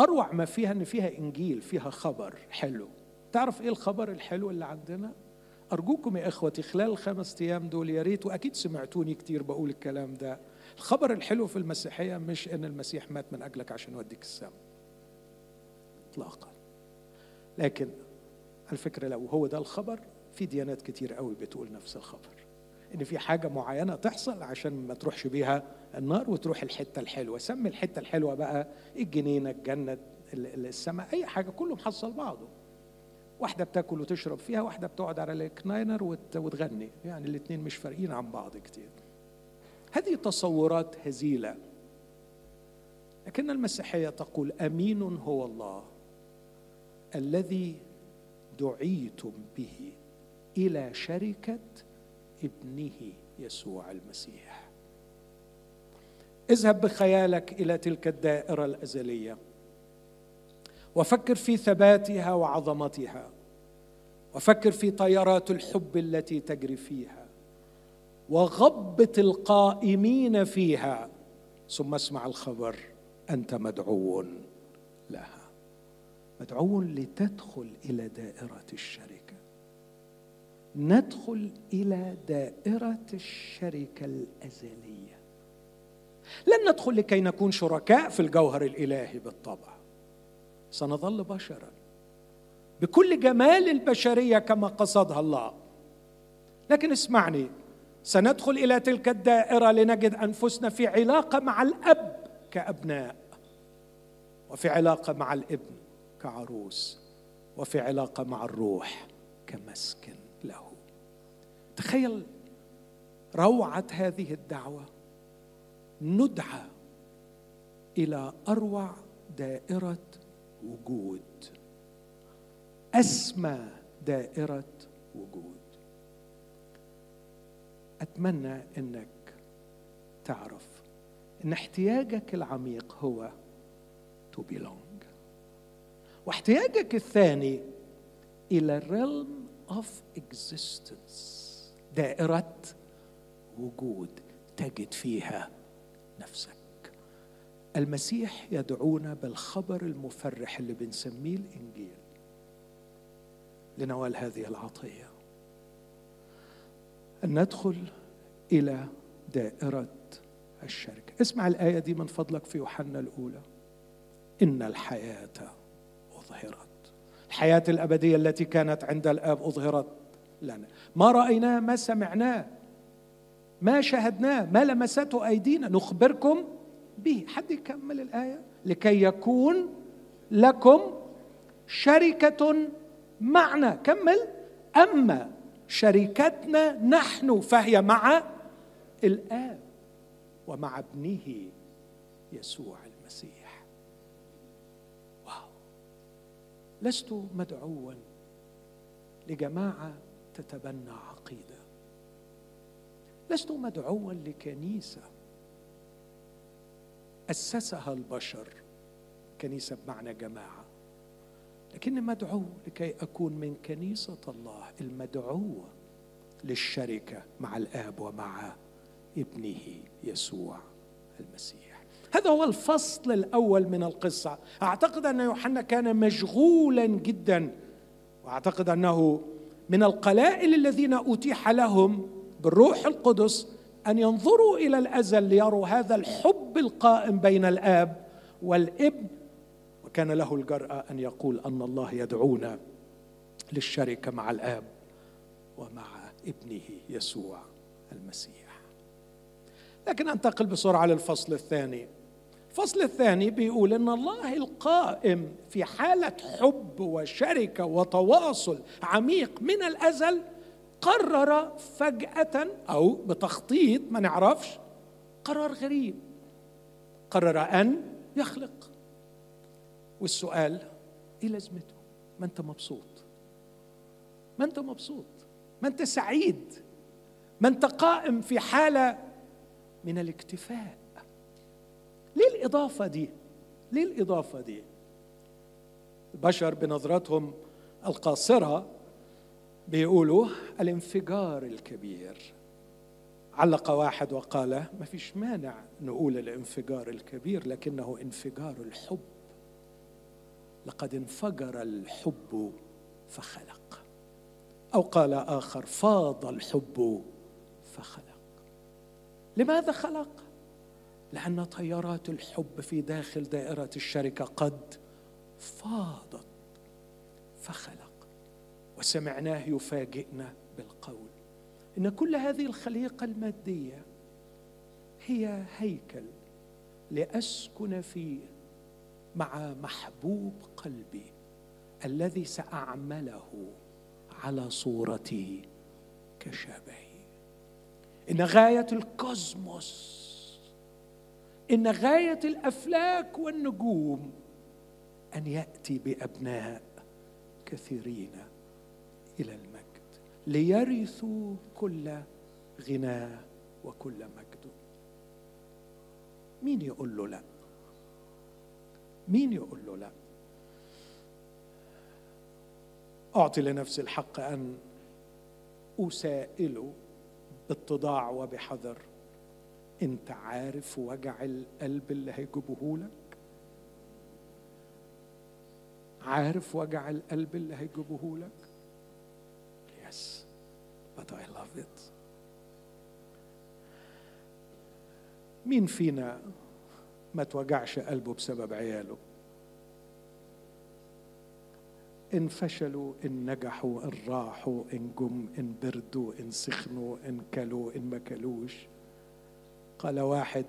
أروع ما فيها إن فيها إنجيل فيها خبر حلو. تعرف إيه الخبر الحلو اللي عندنا؟ أرجوكم يا إخوتي خلال الخمس أيام دول يا ريت وأكيد سمعتوني كتير بقول الكلام ده. الخبر الحلو في المسيحية مش إن المسيح مات من أجلك عشان يوديك السماء. اطلاقا. لكن الفكرة لو هو ده الخبر في ديانات كتير قوي بتقول نفس الخبر. إن في حاجة معينة تحصل عشان ما تروحش بيها النار وتروح الحتة الحلوة. سمي الحتة الحلوة بقى الجنينة الجنة السماء أي حاجة كله محصل بعضه. واحدة بتاكل وتشرب فيها واحدة بتقعد على الكناينر وتغني. يعني الاثنين مش فارقين عن بعض كتير. هذه تصورات هزيلة. لكن المسيحية تقول أمين هو الله الذي دعيتم به إلى شركة ابنه يسوع المسيح. اذهب بخيالك إلى تلك الدائرة الأزلية. وفكر في ثباتها وعظمتها. وفكر في طيارات الحب التي تجري فيها. وغبط القائمين فيها. ثم اسمع الخبر. أنت مدعو لها. مدعو لتدخل إلى دائرة الشركة. ندخل إلى دائرة الشركة الأزلية. لن ندخل لكي نكون شركاء في الجوهر الإلهي بالطبع. سنظل بشرا. بكل جمال البشرية كما قصدها الله. لكن اسمعني سندخل إلى تلك الدائرة لنجد أنفسنا في علاقة مع الأب كأبناء وفي علاقة مع الابن كعروس وفي علاقة مع الروح كمسكن له. تخيل روعة هذه الدعوة. ندعى إلى أروع دائرة وجود. أسمى دائرة وجود. أتمنى إنك تعرف إن احتياجك العميق هو to belong. واحتياجك الثاني إلى realm of existence. دائرة وجود تجد فيها نفسك. المسيح يدعونا بالخبر المفرح اللي بنسميه الإنجيل. لنوال هذه العطية. أن ندخل إلى دائرة الشركة اسمع الآية دي من فضلك في يوحنا الأولى. إن الحياة أظهرت. الحياة الأبدية التي كانت عند الآب أظهرت لنا. ما رأيناه ما سمعناه. ما شاهدناه ما لمسته أيدينا نخبركم به. حد يكمل الآية؟ لكي يكون لكم شركة معنا. كمل. أما شركتنا نحن فهي مع الآب ومع ابنه يسوع المسيح. واو. لست مدعوا لجماعة تتبنى عقيدة. لست مدعوا لكنيسة. أسسها البشر. كنيسة بمعنى جماعة. لكني مدعو لكي أكون من كنيسة الله المدعوه للشركة مع الآب ومع ابنه يسوع المسيح. هذا هو الفصل الأول من القصة. أعتقد أن يوحنا كان مشغولا جدا. وأعتقد أنه من القلائل الذين أتيح لهم بالروح القدس أن ينظروا إلى الأزل ليروا هذا الحب القائم بين الآب والابن وكان له الجرأة أن يقول أن الله يدعونا للشركة مع الآب ومع ابنه يسوع المسيح. لكن أنتقل بسرعة للفصل الثاني. الفصل الثاني بيقول إن الله القائم في حالة حب وشركة وتواصل عميق من الأزل قرر فجأة أو بتخطيط ما نعرفش قرار غريب. قرر أن يخلق. والسؤال إيه لازمته؟ ما أنت مبسوط؟ ما أنت مبسوط؟ ما أنت سعيد؟ ما أنت قائم في حالة من الاكتفاء؟ ليه الإضافة دي؟ ليه الإضافة دي؟ البشر بنظرتهم القاصرة بيقولوا الانفجار الكبير. علق واحد وقال ما فيش مانع نقول الانفجار الكبير لكنه انفجار الحب. لقد انفجر الحب فخلق. أو قال آخر فاض الحب فخلق. لماذا خلق؟ لأن تيارات الحب في داخل دائرة الشركة قد فاضت فخلق. وسمعناه يفاجئنا بالقول. إن كل هذه الخليقة المادية هي هيكل لأسكن فيه مع محبوب قلبي الذي سأعمله على صورتي كشبهي. إن غاية الكوزموس إن غاية الأفلاك والنجوم أن يأتي بأبناء كثيرين. إلى المجد ليرثوا كل غناه وكل مجده مين يقول له لا؟ مين يقول له لا؟ أعطي لنفسي الحق أن اسائله باتضاع وبحذر. أنت عارف وجع القلب اللي هيجيبه لك؟ عارف وجع القلب اللي هيجيبه لك؟ But I love it. مين فينا ما توجعش قلبه بسبب عياله؟ إن فشلوا إن نجحوا إن راحوا إن جم إن بردوا إن سخنوا إن كلوا إن ما كلوش. قال واحد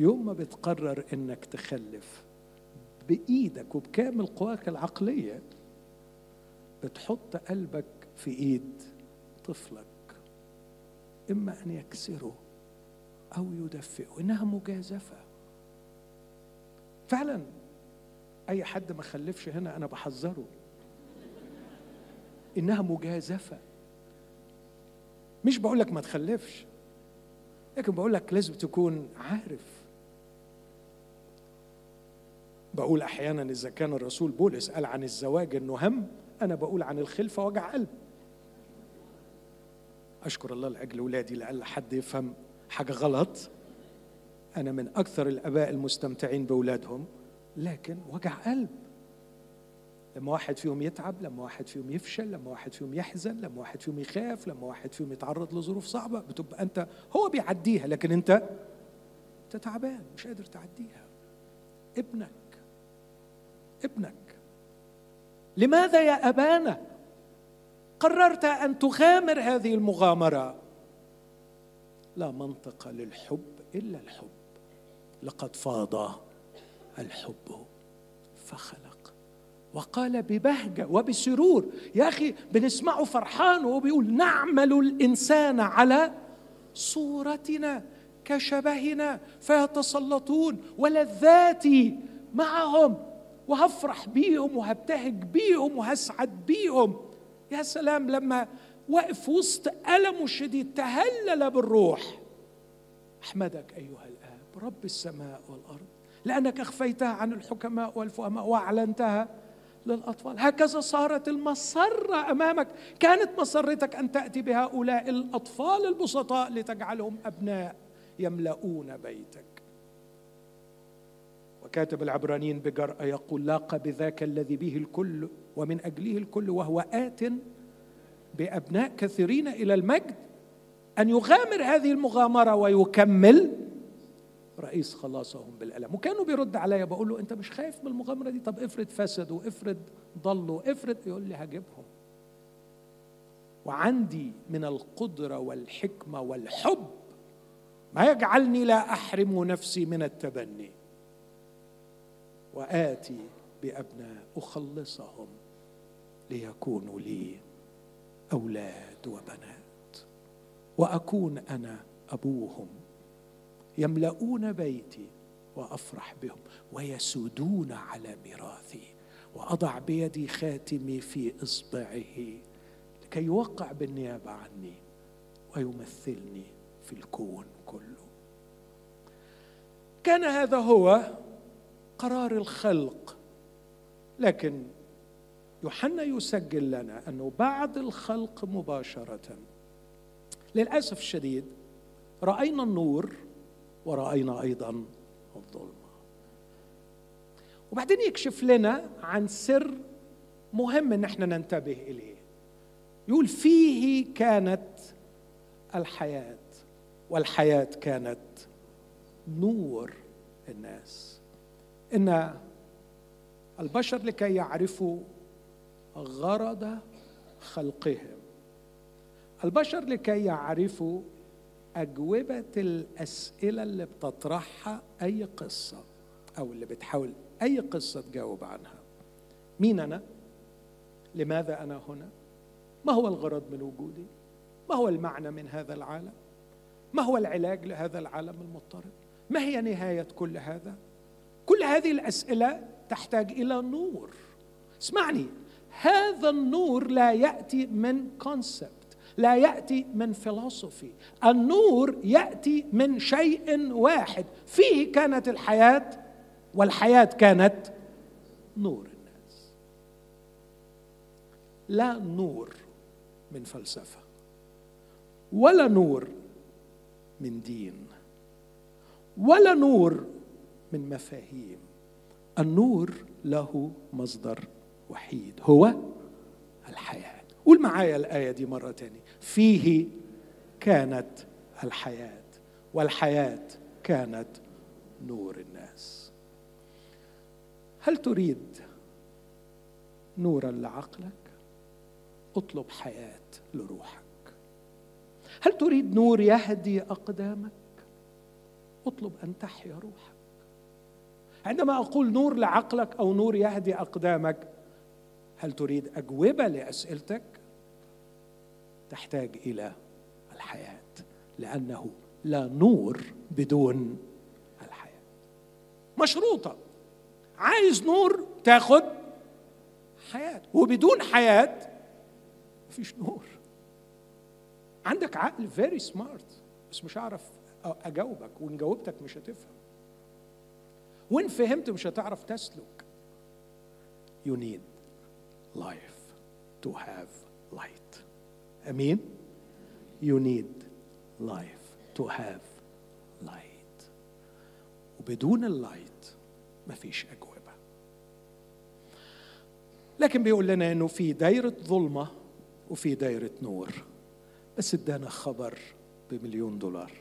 يوم ما بتقرر إنك تخلف بإيدك وبكامل قواك العقلية بتحط قلبك في إيد طفلك إما أن يكسره أو يدفئه إنها مجازفة. فعلا أي حد ما خلفش هنا أنا بحذره. إنها مجازفة. مش بقول لك ما تخلفش لكن بقول لك لازم تكون عارف. بقول أحيانا إذا كان الرسول بولس قال عن الزواج إنه هم أنا بقول عن الخلفة وجع قلب. أشكر الله لأجل أولادي لألا حد يفهم حاجة غلط. أنا من أكثر الأباء المستمتعين بأولادهم لكن وجع قلب. لما واحد فيهم يتعب لما واحد فيهم يفشل لما واحد فيهم يحزن لما واحد فيهم يخاف لما واحد فيهم يتعرض لظروف صعبة بتبقى أنت هو بيعديها لكن أنت أنت تعبان مش قادر تعديها. ابنك ابنك. لماذا يا أبانا؟ قررت أن تغامر هذه المغامرة. لا منطق للحب إلا الحب. لقد فاض الحب فخلق. وقال ببهجة وبسرور يا أخي بنسمعه فرحان وهو بيقول نعمل الإنسان على صورتنا كشبهنا فيتسلطون ولذاتي معهم وهفرح بيهم وهبتهج بيهم وهسعد بيهم. يا سلام لما وقف وسط ألمه الشديد تهلل بالروح. أحمدك أيها الآب رب السماء والأرض لأنك أخفيتها عن الحكماء والفهماء وأعلنتها للأطفال. هكذا صارت المسرة أمامك. كانت مسرتك أن تأتي بهؤلاء الأطفال البسطاء لتجعلهم أبناء يملؤون بيتك. وكاتب العبرانيين بجرأة يقول لاقى بذاك الذي به الكل ومن أجله الكل وهو آت بأبناء كثيرين إلى المجد أن يغامر هذه المغامرة ويكمل. رئيس خلاصهم بالألم. وكانوا بيرد عليا بقول له أنت مش خايف من المغامرة دي؟ طب افرض فسدوا افرض ضلوا افرض يقول لي هجيبهم. وعندي من القدرة والحكمة والحب ما يجعلني لا أحرم نفسي من التبني. وآتي بأبناء أخلصهم ليكونوا لي أولاد وبنات. وأكون أنا أبوهم يملؤون بيتي وأفرح بهم ويسودون على ميراثي وأضع بيدي خاتمي في إصبعه لكي يوقع بالنيابة عني ويمثلني في الكون كله. كان هذا هو قرار الخلق. لكن يوحنا يسجل لنا انه بعد الخلق مباشرة. للأسف الشديد رأينا النور ورأينا أيضا الظلمة. وبعدين يكشف لنا عن سر مهم إن إحنا ننتبه إليه. يقول فيه كانت الحياة والحياة كانت نور الناس. إن البشر لكي يعرفوا غرض خلقهم. البشر لكي يعرفوا أجوبة الأسئلة اللي بتطرحها أي قصة أو اللي بتحاول أي قصة تجاوب عنها. مين أنا؟ لماذا أنا هنا؟ ما هو الغرض من وجودي؟ ما هو المعنى من هذا العالم؟ ما هو العلاج لهذا العالم المضطرب؟ ما هي نهاية كل هذا؟ كل هذه الأسئلة تحتاج إلى نور. اسمعني. هذا النور لا يأتي من كونسبت لا يأتي من فلسفي النور يأتي من شيء واحد. فيه كانت الحياة والحياة كانت نور الناس. لا نور من فلسفة ولا نور من دين ولا نور من مفاهيم. النور له مصدر وحيد هو الحياة. قول معايا الآية دي مرة تانية فيه كانت الحياة والحياة كانت نور الناس. هل تريد نورا لعقلك؟ اطلب حياة لروحك. هل تريد نور يهدي أقدامك؟ اطلب أن تحيا روحك. عندما أقول نور لعقلك أو نور يهدي أقدامك هل تريد أجوبة لأسئلتك؟ تحتاج إلى الحياة لأنه لا نور بدون الحياة. مشروطة. عايز نور تاخد حياة وبدون حياة مفيش نور. عندك عقل very smart بس مش هعرف أجاوبك وإن جاوبتك مش هتفهم. وإن فهمت مش هتعرف تسلك. You need life to have light. أمين؟ You need life to have light. وبدون ال light مفيش أجوبة. لكن بيقول لنا إنه في دايرة ظلمة وفي دايرة نور. بس ادانا خبر بمليون دولار.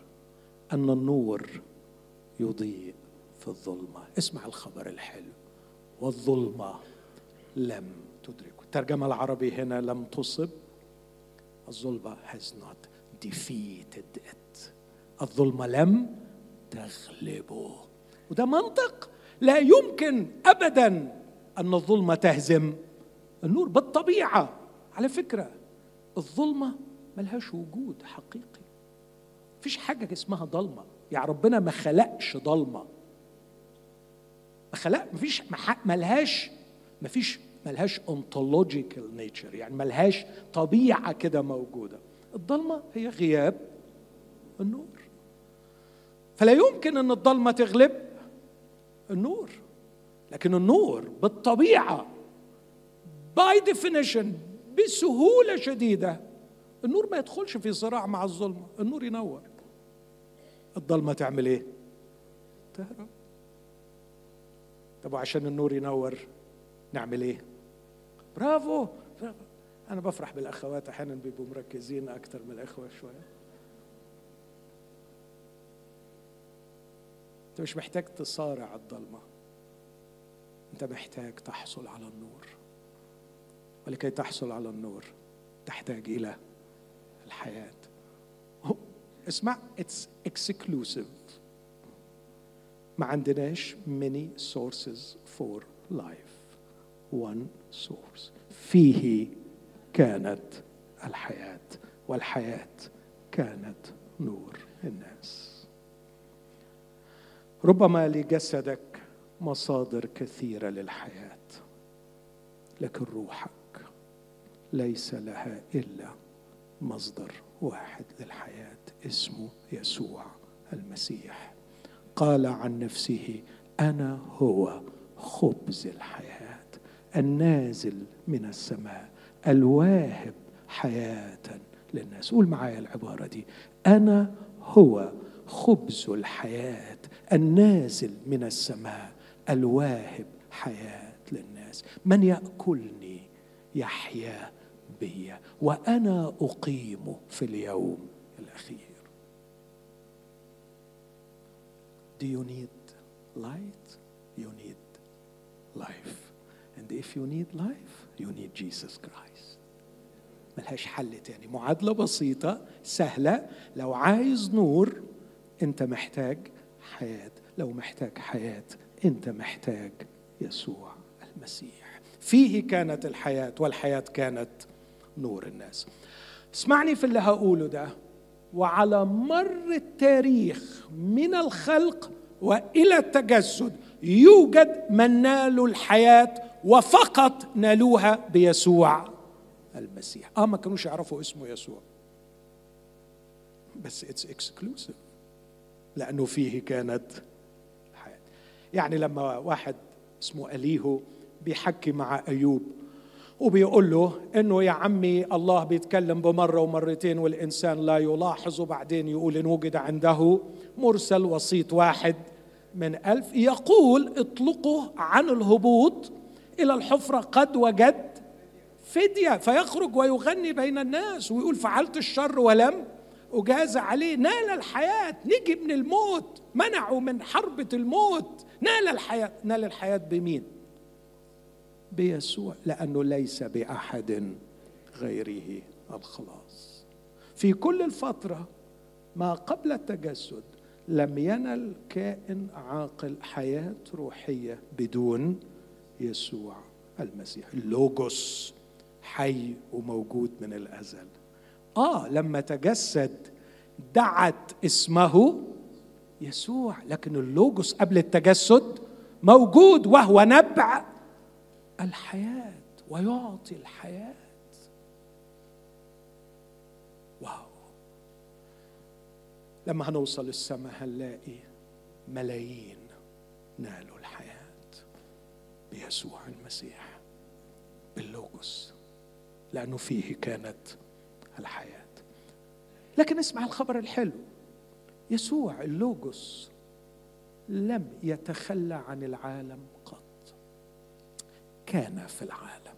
أن النور يضيء. في الظلمة. اسمع الخبر الحلو. والظلمة لم تدركه. الترجمة العربي هنا لم تصب. الظلمة has not defeated it. الظلمة لم تغلبه. وده منطق لا يمكن ابدا أن الظلمة تهزم النور. بالطبيعة على فكرة الظلمة ملهاش وجود حقيقي. مفيش حاجة اسمها ضلمه يعني ربنا ما خلقش ضلمه ما خلق مفيش ملهاش مفيش ملهاش ontological nature يعني ملهاش طبيعة كده موجودة. الضلمة هي غياب النور. فلا يمكن إن الضلمة تغلب النور لكن النور بالطبيعة by definition بسهولة شديدة النور ما يدخلش في صراع مع الظلمة النور ينور. الضلمة تعمل إيه؟ تهرب. طب وعشان النور ينور نعمل إيه؟ برافو, برافو. أنا بفرح بالأخوات أحيانا بيبقوا مركزين أكثر من الإخوة شوية. أنت مش محتاج تصارع الضلمة. أنت محتاج تحصل على النور. ولكي تحصل على النور تحتاج إلى الحياة. اسمع it's exclusive ما عندناش many sources for life. One source. فيه كانت الحياة والحياة كانت نور الناس. ربما لجسدك مصادر كثيرة للحياة لكن روحك ليس لها إلا مصدر واحد للحياة اسمه يسوع المسيح. قال عن نفسه أنا هو خبز الحياة النازل من السماء الواهب حياة للناس. قول معايا العبارة دي. أنا هو خبز الحياة النازل من السماء الواهب حياة للناس. من يأكلني؟ يحيا بي وأنا أقيم في اليوم الأخير. Do you need light? You need life. And if you need life, you need Jesus Christ. ملهاش حل تاني معادلة بسيطة سهلة لو عايز نور أنت محتاج حياة لو محتاج حياة أنت محتاج يسوع المسيح فيه كانت الحياة والحياة كانت نور الناس اسمعني في اللي هقوله ده وعلى مر التاريخ من الخلق وإلى التجسد يوجد من نالوا الحياة وفقط نالوها بيسوع المسيح. آه ما كانوش يعرفوا اسمه يسوع. بس it's exclusive لأنه فيه كانت الحياة. يعني لما واحد اسمه أليهو بيحكي مع أيوب وبيقول له إنه يا عمي الله بيتكلم بمرة ومرتين والإنسان لا يلاحظ وبعدين يقول إن وجد عنده مرسل وسيط واحد من ألف يقول اطلقه عن الهبوط إلى الحفرة قد وجد فدية فيخرج ويغني بين الناس ويقول فعلت الشر ولم أجاز عليه. نال الحياة نجي من الموت منعه من حربة الموت. نال الحياة. نال الحياة بمين؟ بيسوع لأنه ليس بأحد غيره الخلاص. في كل الفترة ما قبل التجسد لم ينل كائن عاقل حياة روحية بدون يسوع المسيح. اللوجوس حي وموجود من الأزل. آه لما تجسد دعت اسمه يسوع لكن اللوجوس قبل التجسد موجود وهو نبع الحياة ويعطي الحياة. واو. لما هنوصل السماء هنلاقي ملايين نالوا الحياة بيسوع المسيح باللوجوس لأنه فيه كانت الحياة. لكن اسمع الخبر الحلو. يسوع اللوجوس لم يتخلى عن العالم. كان في العالم.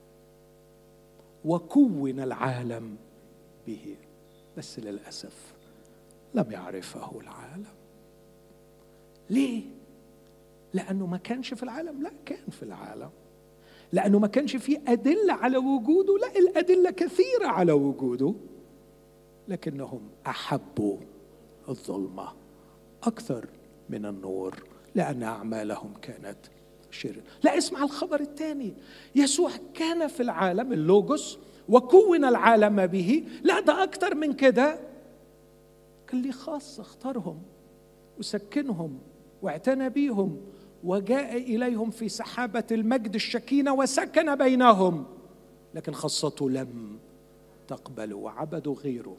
وكون العالم به بس للأسف لم يعرفه العالم. ليه؟ لأنه ما كانش في العالم. لا كان في العالم. لأنه ما كانش فيه أدلة على وجوده. لا الأدلة كثيرة على وجوده لكنهم أحبوا الظلمة أكثر من النور لأن أعمالهم كانت شر لا اسمع الخبر الثاني. يسوع كان في العالم اللوجوس وكون العالم به. لا ده أكثر من كده. كان ليه خاصة اختارهم وسكنهم واعتنى بيهم وجاء إليهم في سحابة المجد الشكينة وسكن بينهم. لكن خاصته لم تقبلوا وعبدوا غيره.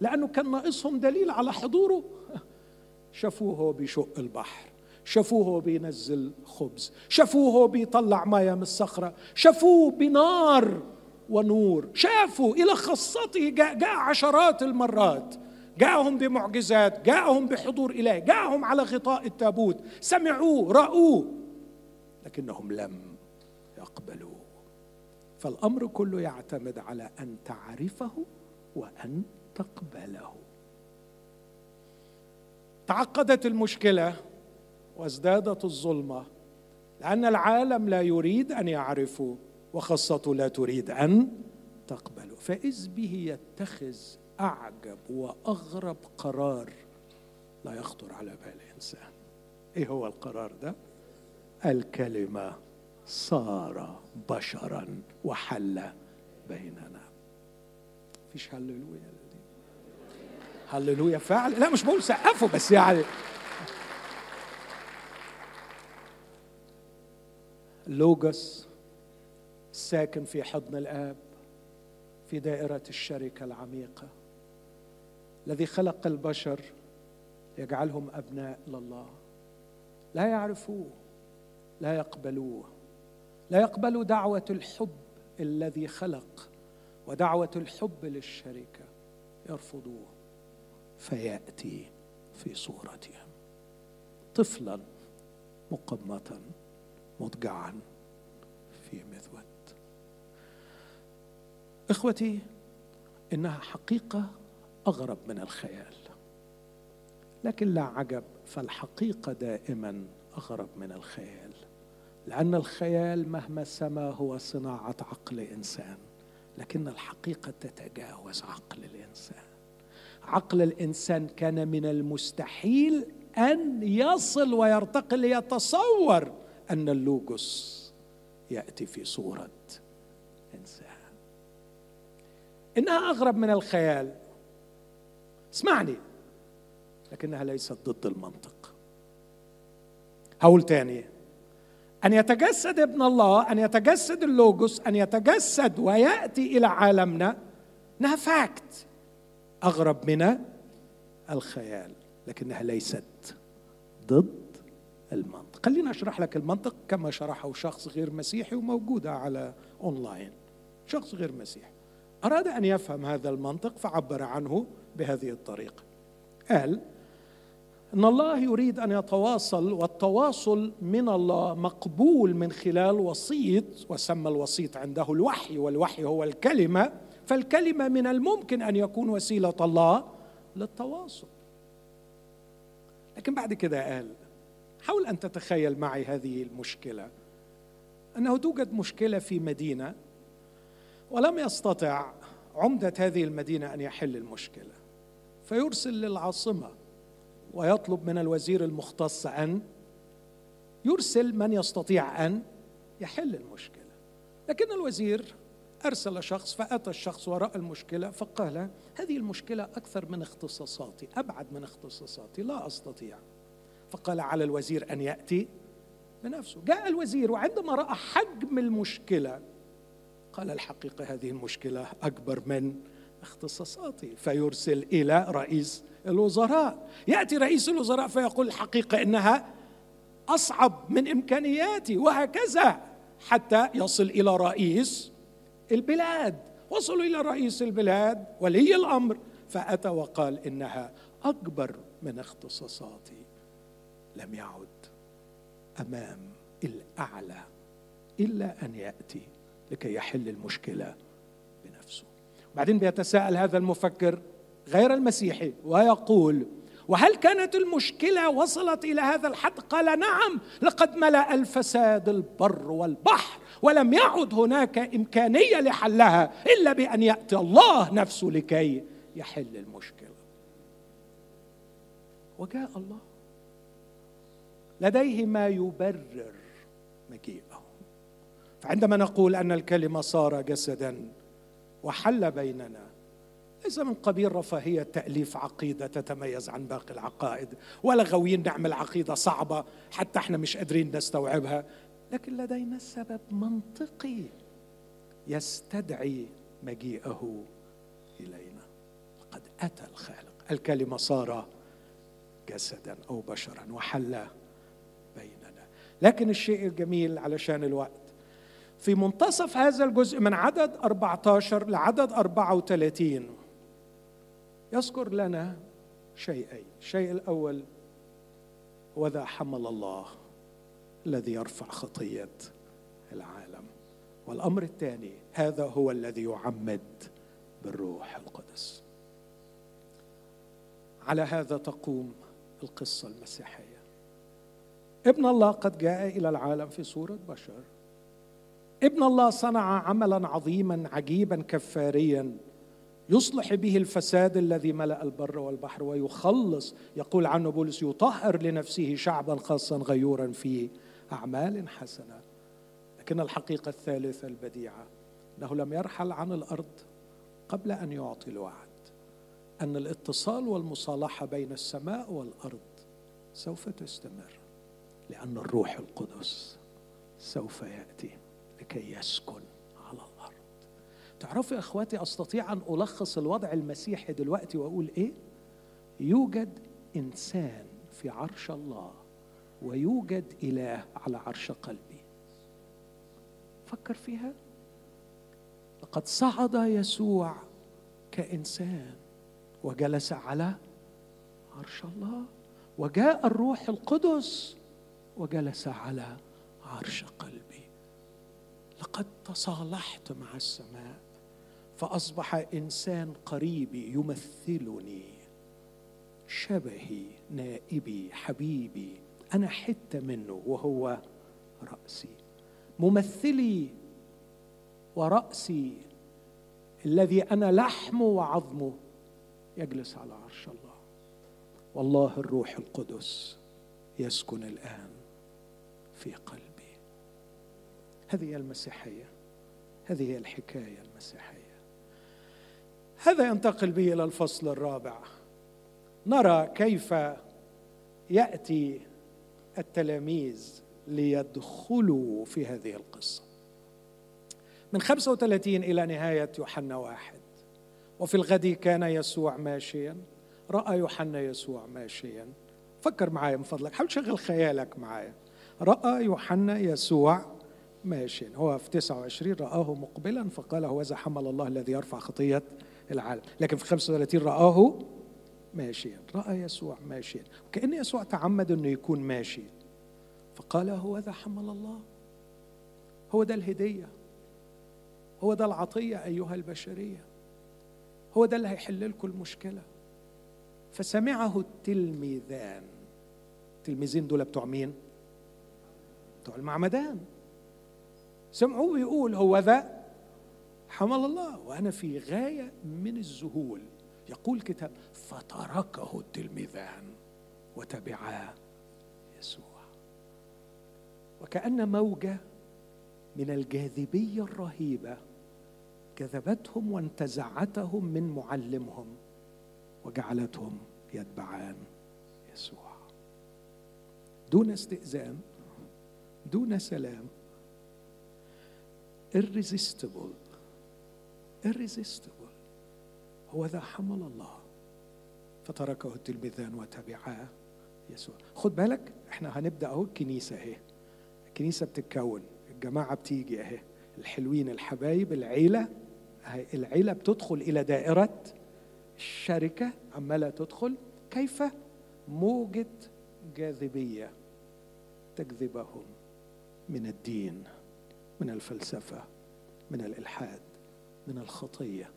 لأنه كان ناقصهم دليل على حضوره. [LAUGHS] شافوه هو بيشق البحر. شافوه بينزل خبز شافوه بيطلع مياه من الصخرة شافوه بنار ونور شافوا إلى خاصته جاء, جاء عشرات المرات. جاءهم بمعجزات جاءهم بحضور إلهي جاءهم على غطاء التابوت. سمعوه رأوه لكنهم لم يقبلوه. فالأمر كله يعتمد على أن تعرفه وأن تقبله. تعقدت المشكلة وازدادت الظلمة لأن العالم لا يريد أن يعرفوا وخاصته لا تريد أن تقبله فإذ به يتخذ أعجب وأغرب قرار لا يخطر على بال انسان إيه هو القرار ده؟ الكلمة صار بشرا وحل بيننا. فيش هللويا هللويا فعلا لا مش بقول سقفوا بس يعني لوجس ساكن في حضن الآب في دائرة الشركة العميقة الذي خلق البشر يجعلهم أبناء لله. لا يعرفوه لا يقبلوه. لا يقبلوا دعوة الحب الذي خلق ودعوة الحب للشركة. يرفضوه. فيأتي في صورتهم طفلا مقمطا. مضجعا في مذود. إخوتي إنها حقيقة أغرب من الخيال. لكن لا عجب فالحقيقة دائما أغرب من الخيال. لأن الخيال مهما سما هو صناعة عقل انسان لكن الحقيقة تتجاوز عقل الإنسان. عقل الإنسان كان من المستحيل أن يصل ويرتقي ليتصور أن اللوجوس يأتي في صورة إنسان. إنها أغرب من الخيال. اسمعني. لكنها ليست ضد المنطق. هقول تاني. أن يتجسد ابن الله أن يتجسد اللوجوس أن يتجسد ويأتي إلى عالمنا إنها فاكت أغرب من الخيال. لكنها ليست ضد المنطق. خليني أشرح لك المنطق كما شرحه شخص غير مسيحي وموجوده على أونلاين. شخص غير مسيحي. أراد أن يفهم هذا المنطق فعبر عنه بهذه الطريقة. قال إن الله يريد أن يتواصل والتواصل من الله مقبول من خلال وسيط وسمى الوسيط عنده الوحي والوحي هو الكلمة فالكلمة من الممكن أن يكون وسيلة الله للتواصل. لكن بعد كده قال حاول أن تتخيل معي هذه المشكلة. أنه توجد مشكلة في مدينة ولم يستطع عمدة هذه المدينة أن يحل المشكلة. فيرسل للعاصمة ويطلب من الوزير المختص أن يرسل من يستطيع أن يحل المشكلة. لكن الوزير أرسل شخص فأتى الشخص وراء المشكلة فقال هذه المشكلة أكثر من اختصاصاتي أبعد من اختصاصاتي لا أستطيع. فقال على الوزير أن يأتي بنفسه جاء الوزير وعندما رأى حجم المشكلة قال الحقيقة هذه المشكلة أكبر من اختصاصاتي. فيرسل إلى رئيس الوزراء. يأتي رئيس الوزراء فيقول الحقيقة إنها أصعب من إمكانياتي وهكذا حتى يصل إلى رئيس البلاد. وصلوا إلى رئيس البلاد ولي الأمر. فأتى وقال إنها أكبر من اختصاصاتي. لم يعد أمام الأعلى إلا أن يأتي لكي يحل المشكلة بنفسه. بعدين بيتساءل هذا المفكر غير المسيحي ويقول وهل كانت المشكلة وصلت إلى هذا الحد؟ قال نعم لقد ملأ الفساد البر والبحر ولم يعد هناك إمكانية لحلها إلا بأن يأتي الله نفسه لكي يحل المشكلة. وجاء الله. لديه ما يبرر مجيئه. فعندما نقول أن الكلمة صار جسدا وحل بيننا ليس من قبيل رفاهية تأليف عقيدة تتميز عن باقي العقائد. ولا غاويين نعمل عقيدة صعبة حتى إحنا مش قادرين نستوعبها. لكن لدينا سبب منطقي يستدعي مجيئه إلينا. قد أتى الخالق. الكلمة صار جسدا أو بشرا وحل لكن الشيء الجميل علشان الوقت. في منتصف هذا الجزء من عدد 14 لعدد 34 يذكر لنا شيئين. الشيء الأول وذا حمل الله الذي يرفع خطية العالم. والأمر الثاني هذا هو الذي يعمد بالروح القدس. على هذا تقوم القصة المسيحية. ابن الله قد جاء إلى العالم في صورة بشر. ابن الله صنع عملا عظيما عجيبا كفاريا. يصلح به الفساد الذي ملأ البر والبحر ويخلص يقول عنه بولس يطهر لنفسه شعبا خاصا غيورا في أعمال حسنة. لكن الحقيقة الثالثة البديعة إنه لم يرحل عن الأرض قبل أن يعطي الوعد أن الاتصال والمصالحة بين السماء والأرض سوف تستمر. لأن الروح القدس سوف يأتي لكي يسكن على الأرض. تعرفوا يا إخواتي أستطيع أن ألخص الوضع المسيحي دلوقتي وأقول إيه؟ يوجد إنسان في عرش الله ويوجد إله على عرش قلبي. فكر فيها. لقد صعد يسوع كإنسان وجلس على عرش الله وجاء الروح القدس وجلس على عرش قلبي. لقد تصالحت مع السماء فأصبح إنسان قريبي يمثلني. شبهي نائبي حبيبي أنا حتة منه وهو رأسي. ممثلي ورأسي الذي أنا لحمه وعظمه يجلس على عرش الله. والله الروح القدس يسكن الآن. في قلبي. هذه هي المسيحية. هذه هي الحكاية المسيحية. هذا ينتقل به إلى الفصل الرابع. نرى كيف يأتي التلاميذ ليدخلوا في هذه القصة. من 35 إلى نهاية يوحنا واحد. وفي الغد كان يسوع ماشيا. رأى يوحنا يسوع ماشيا. فكر معايا من فضلك. حاول تشغل خيالك معايا. رأى يوحنا يسوع ماشيا. هو في 29 رآه مقبلا فقال هوذا حمل الله الذي يرفع خطية العالم. لكن في 35 رآه ماشيا. رأى يسوع ماشيا. وكأن يسوع تعمد أنه يكون ماشي. فقال هو ذا حمل الله. هو ده الهدية. هو ده العطية أيها البشرية. هو ده اللي هيحل لكم المشكلة. فسمعه التلميذان. التلميذين دول بتوع مين؟ بتوع المعمدان. سمعوه بيقول هو ذا. حمل الله. وأنا في غاية من الذهول. يقول كتاب فتركه التلميذان وتبعا يسوع. وكأن موجة من الجاذبية الرهيبة جذبتهم وانتزعتهم من معلمهم وجعلتهم يتبعان يسوع. دون استئذان دون سلام. Irresistible. Irresistible. هو ذا حمل الله. فتركه التلميذان وتبعاه يسوع. خد بالك إحنا هنبدأ أهو الكنيسة أهي. الكنيسة بتتكون الجماعة بتيجي أهي. الحلوين الحبايب العيلة اهي العيلة بتدخل إلى دائرة الشركة عماله تدخل كيف؟ موجة جاذبية تجذبهم. من الدين من الفلسفة من الإلحاد من الخطية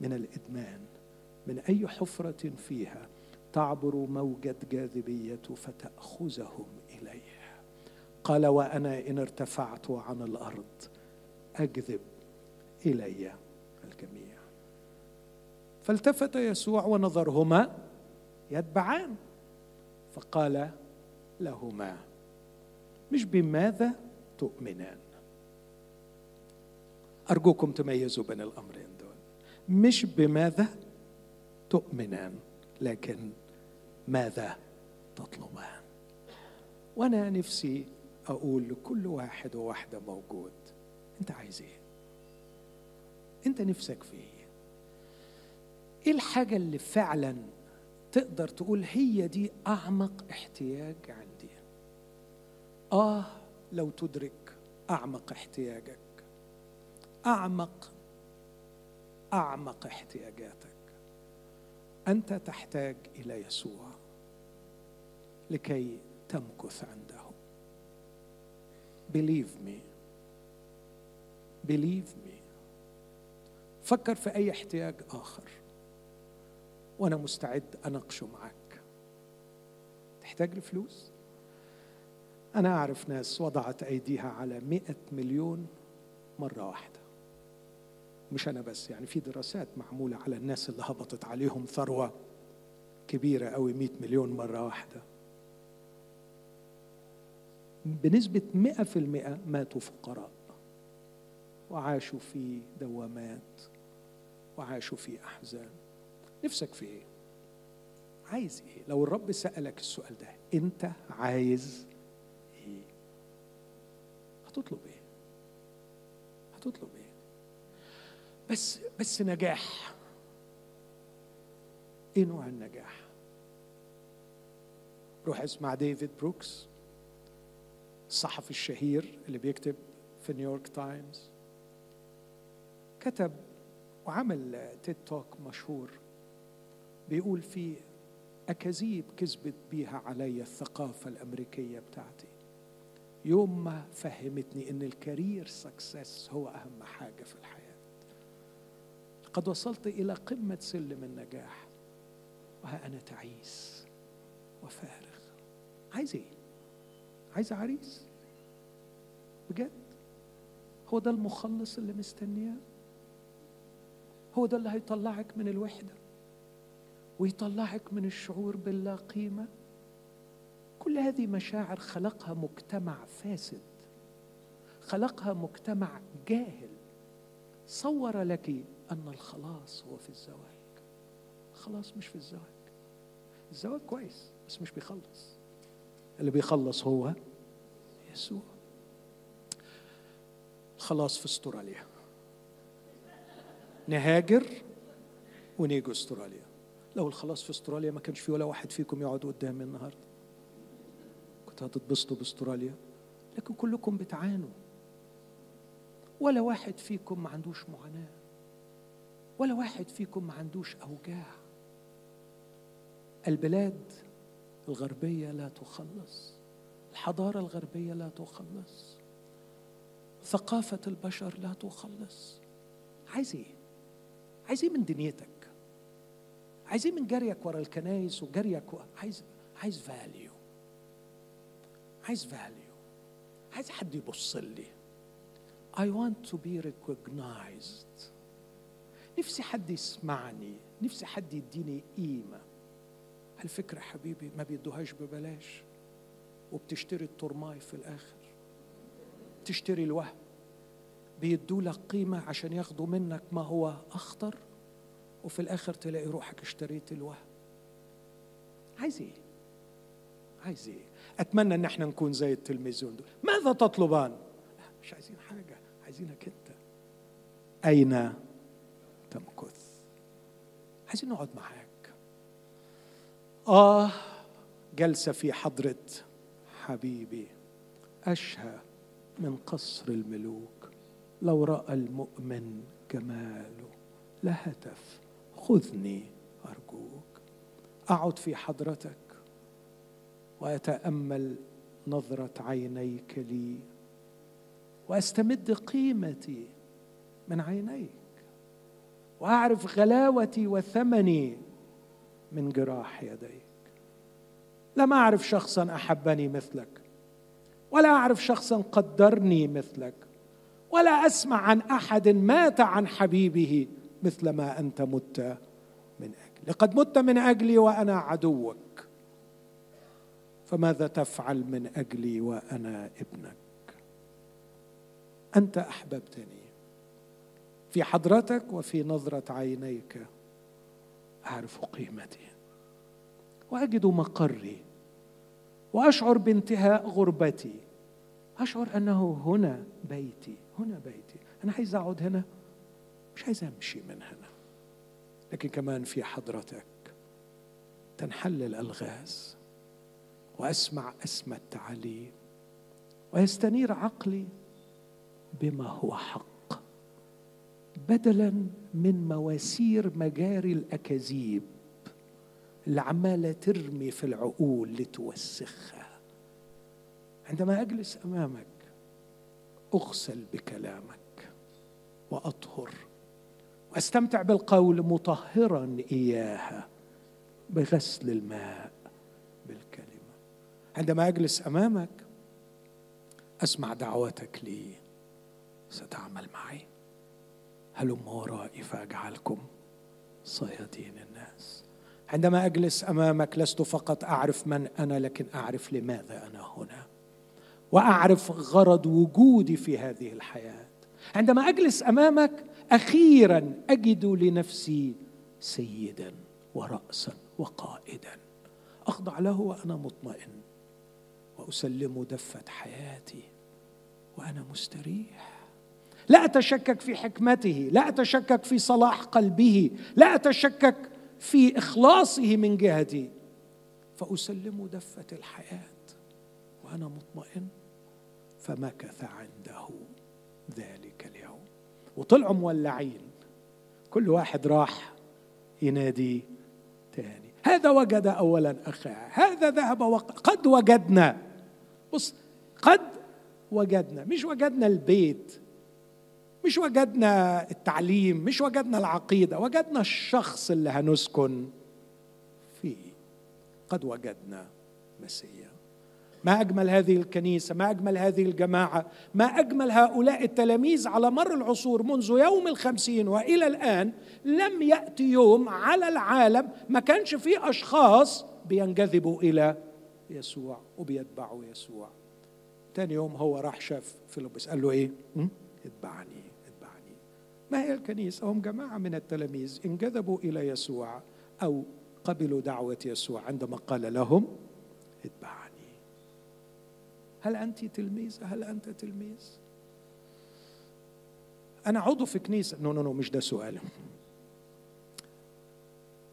من الإدمان من أي حفرة فيها تعبر موجة جاذبية فتأخذهم اليها قال وأنا إن ارتفعت عن الأرض أجذب إلي الجميع. فالتفت يسوع ونظرهما يتبعان فقال لهما مش بماذا تؤمنان. أرجوكم تميزوا بين الأمرين دول. مش بماذا تؤمنان لكن ماذا تطلبان. وأنا نفسي أقول لكل واحد وواحده موجود أنت عايز إيه؟ أنت نفسك في إيه؟ إيه الحاجة اللي فعلا تقدر تقول هي دي أعمق احتياج عندي؟ آه لو تدرك أعمق احتياجك. أعمق أعمق احتياجاتك. أنت تحتاج إلى يسوع لكي تمكث عنده. Believe me. Believe me. فكر في أي احتياج آخر. وأنا مستعد أناقشه معك. تحتاج لفلوس؟ أنا أعرف ناس وضعت أيديها على مئة مليون مرة واحدة مش أنا بس يعني في دراسات معمولة على الناس اللي هبطت عليهم ثروة كبيرة قوي 100 مليون مرة واحدة بنسبة 100% ماتوا فقراء وعاشوا في دوامات وعاشوا في أحزان نفسك في إيه؟ عايز إيه؟ لو الرب سألك السؤال ده أنت عايز؟ هتطلب إيه؟ هتطلب إيه؟ بس بس نجاح إيه نوع النجاح روح اسمع ديفيد بروكس الصحفي الشهير اللي بيكتب في نيويورك تايمز كتب وعمل TED Talk مشهور بيقول فيه أكاذيب كدبت بيها عليا الثقافة الأمريكية بتاعتي يوم ما فهمتني إن ال career success هو أهم حاجة في الحياة. قد وصلت إلى قمة سلم النجاح وها أنا تعيس وفارغ. عايز إيه؟ عايز عريس؟ بجد؟ هو ده المخلص اللي مستنياه؟ هو ده اللي هيطلعك من الوحدة؟ ويطلعك من الشعور باللا قيمة؟ كل هذه مشاعر خلقها مجتمع فاسد خلقها مجتمع جاهل. صور لك أن الخلاص هو في الزواج. الخلاص مش في الزواج. الزواج كويس بس مش بيخلص. اللي بيخلص هو يسوع. الخلاص في استراليا. نهاجر ونيجي استراليا. لو الخلاص في استراليا ما كانش في ولا واحد فيكم يقعد قدامي النهارده. هتتبسطوا باستراليا لكن كلكم بتعانوا. ولا واحد فيكم ما عندوش معاناة. ولا واحد فيكم ما عندوش أوجاع. البلاد الغربية لا تخلص. الحضارة الغربية لا تخلص. ثقافة البشر لا تخلص. عايز إيه؟ عايز إيه من دنيتك؟ عايز إيه من جريك ورا الكنايس وجريك و... عايز عايز value عايز value عايز حد يبص لي. I want to be recognized. نفسي حد يسمعني. نفسي حد يديني قيمة. الفكرة حبيبي ما بيدوهاش ببلاش. وبتشتري الترماي في الآخر. تشتري الوهم. بيدوا لك قيمة عشان ياخدوا منك ما هو أخطر. وفي الآخر تلاقي روحك اشتريت الوهم. عايز إيه؟ عايز إيه؟ أتمنى إن إحنا نكون زي التلميذون دول. ماذا تطلبان؟ مش عايزين حاجة عايزينك أنت. أين تمكث؟ عايزين نقعد معاك. آه جلسة في حضرة حبيبي. أشهى من قصر الملوك. لو رأى المؤمن جماله لهتف خذني أرجوك. أقعد في حضرتك. وأتأمل نظرة عينيك لي وأستمد قيمتي من عينيك وأعرف غلاوتي وثمني من جراح يديك. لم أعرف شخصا أحبني مثلك ولا أعرف شخصا قدرني مثلك ولا أسمع عن أحد مات عن حبيبه مثل ما أنت مت من أجلي. قد مت من أجلي وأنا عدوك. فماذا تفعل من أجلي وأنا ابنك؟ أنت أحببتني. في حضرتك وفي نظرة عينيك أعرف قيمتي. وأجد مقري. وأشعر بانتهاء غربتي. أشعر أنه هنا بيتي هنا بيتي. أنا عايز أقعد هنا مش عايز أمشي من هنا. لكن كمان في حضرتك تنحل الألغاز. وأسمع اسمى التعاليم ويستنير عقلي بما هو حق. بدلا من مواسير مجاري الأكاذيب اللي عماله ترمي في العقول لتوسخها. عندما أجلس أمامك أغسل بكلامك وأطهر وأستمتع بالقول مطهرا إياها بغسل الماء. عندما أجلس أمامك أسمع دعوتك لي. ستعمل معي. هلم ورائي فاجعلكم صيادين الناس؟ عندما أجلس أمامك لست فقط أعرف من أنا لكن أعرف لماذا أنا هنا. وأعرف غرض وجودي في هذه الحياة. عندما أجلس أمامك أخيرا أجد لنفسي سيدا وراسا وقائدا. أخضع له وأنا مطمئن. واسلم دفة حياتي وأنا مستريح. لا أتشكك في حكمته لا أتشكك في صلاح قلبه لا أتشكك في إخلاصه من جهتي. فأسلم دفة الحياة وأنا مطمئن فمكث عنده ذلك اليوم. وطلعوا مولعين. كل واحد راح ينادي تاني. هذا وجد اولا أخاه. هذا ذهب وق... قد وجدنا. بص قد وجدنا مش وجدنا البيت مش وجدنا التعليم مش وجدنا العقيدة وجدنا الشخص اللي هنسكن فيه. قد وجدنا مسيا. ما أجمل هذه الكنيسة ما أجمل هذه الجماعة ما أجمل هؤلاء التلاميذ على مر العصور منذ يوم الخمسين وإلى الآن لم يأتي يوم على العالم ما كانش فيه أشخاص بينجذبوا إلى يسوع وبيتبعوا يسوع. تاني يوم هو راح شاف فيلبس قال له إيه؟ اتبعني اتبعني. ما هي الكنيسة؟ هم جماعة من التلاميذ انجذبوا إلى يسوع أو قبلوا دعوة يسوع عندما قال لهم اتبعني. هل أنت تلميذ؟ هل أنت تلميذ؟ أنا عضو في كنيسة. No no no مش ده سؤال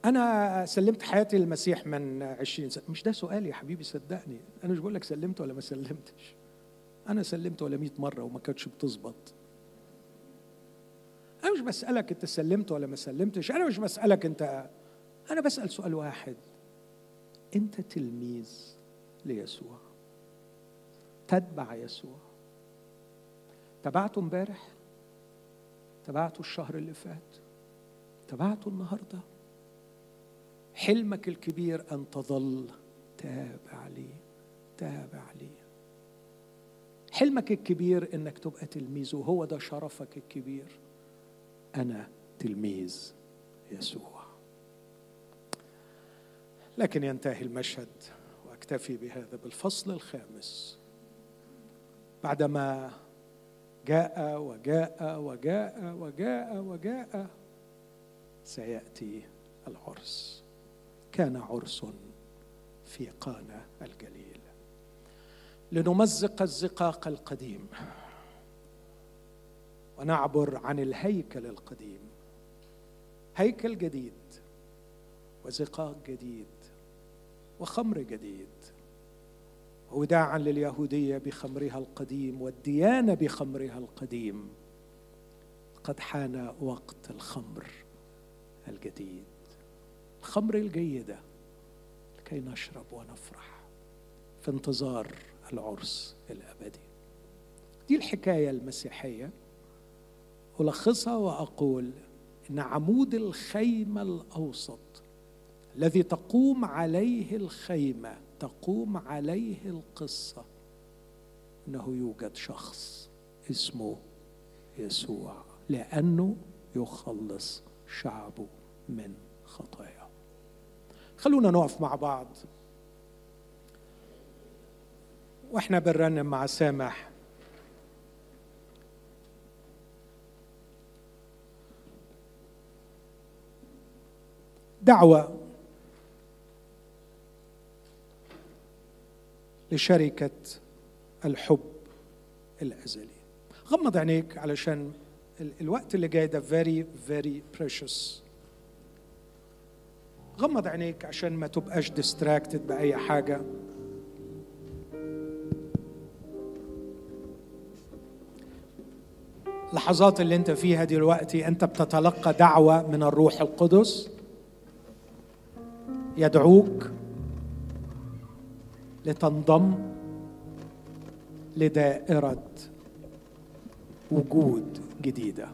أنا سلمت حياتي للمسيح من عشرين سنة. مش ده سؤال يا حبيبي؟ صدقني. أنا مش بقول لك سلمت ولا ما سلمتش. أنا سلمت ولا مئة مرة وما كانتش بتظبط. أنا مش بسألك أنت سلمت ولا ما سلمتش. أنا مش بسألك أنت أنا بسأل سؤال واحد. أنت تلميذ ليسوع. تتبع يسوع. تبعته امبارح؟ تبعته الشهر اللي فات؟ تبعته النهارده؟ حلمك الكبير أن تظل. تابع لي تابع لي حلمك الكبير إنك تبقى تلميذ وهو ده شرفك الكبير. أنا تلميذ يسوع. لكن ينتهي المشهد وأكتفي بهذا بالفصل الخامس. بعدما جاء وجاء وجاء وجاء وجاء سيأتي العرس. كان عرس في قانا الجليل. لنمزق الزقاق القديم ونعبر عن الهيكل القديم. هيكل جديد وزقاق جديد وخمر جديد. وداعا لليهودية بخمرها القديم والديانة بخمرها القديم. قد حان وقت الخمر الجديد. الخمر الجيدة لكي نشرب ونفرح في انتظار العرس الأبدي. دي الحكاية المسيحية. ألخصها وأقول إن عمود الخيمه الأوسط الذي تقوم عليه الخيمة تقوم عليه القصة. إنه يوجد شخص اسمه يسوع لأنه يخلص شعبه من خطاياه. خلونا نقف مع بعض. وإحنا بنرنم مع سامح. دعوة لشركة الحب الأزلي. غمض عينيك علشان الوقت اللي جاي ده very very precious. غمض عينيك عشان ما تبقاش distracted بأي حاجة. اللحظات اللي انت فيها دلوقتي انت بتتلقى دعوة من الروح القدس يدعوك لتنضم لدائرة وجود جديدة.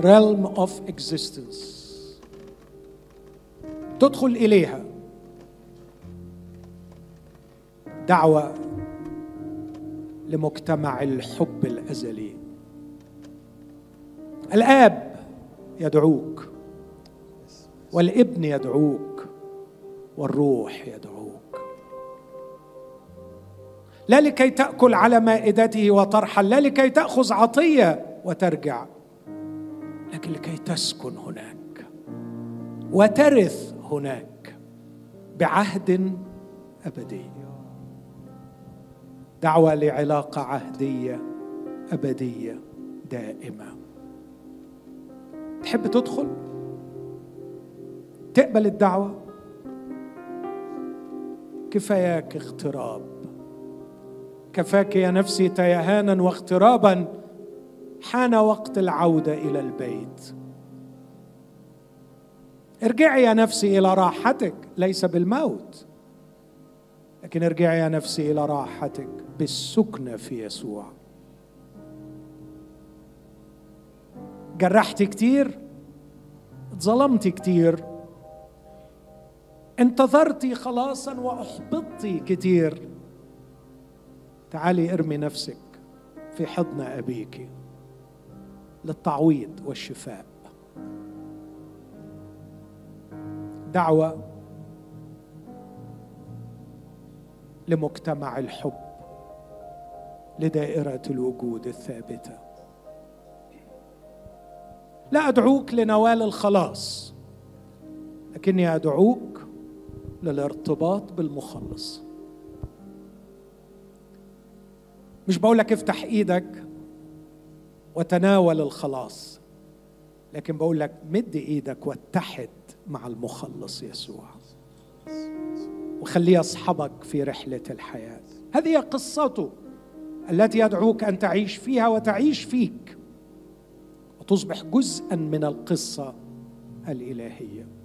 Realm of existence. تدخل إليها. دعوة لمجتمع الحب الأزلي. الآب يدعوك. والابن يدعوك. والروح يدعوك. لا لكي تأكل على مائدته وترحل لا لكي تأخذ عطية وترجع. لكن لكي تسكن هناك وترث هناك بعهد أبدي. دعوة لعلاقة عهدية أبدية دائمة. تحب تدخل؟ تقبل الدعوة؟ كفاياك اغتراب. كفاك يا نفسي تيهانا واغترابا. حان وقت العودة إلى البيت. ارجعي يا نفسي إلى راحتك ليس بالموت. لكن ارجعي يا نفسي إلى راحتك بالسكنه في يسوع. جرحت كتير ظلمت كتير. انتظرتي خلاصا وأحبطتي كتير. تعالي ارمي نفسك في حضن أبيك. للتعويض والشفاء. دعوة لمجتمع الحب لدائرة الوجود الثابتة. لا أدعوك لنوال الخلاص لكني أدعوك للارتباط بالمخلص. مش بقول لك افتح إيدك وتناول الخلاص. لكن بقول لك مد إيدك واتحد مع المخلص يسوع. وخليه يصحبك في رحلة الحياة. هذه قصته التي يدعوك أن تعيش فيها وتعيش فيك. وتصبح جزءا من القصة الإلهية.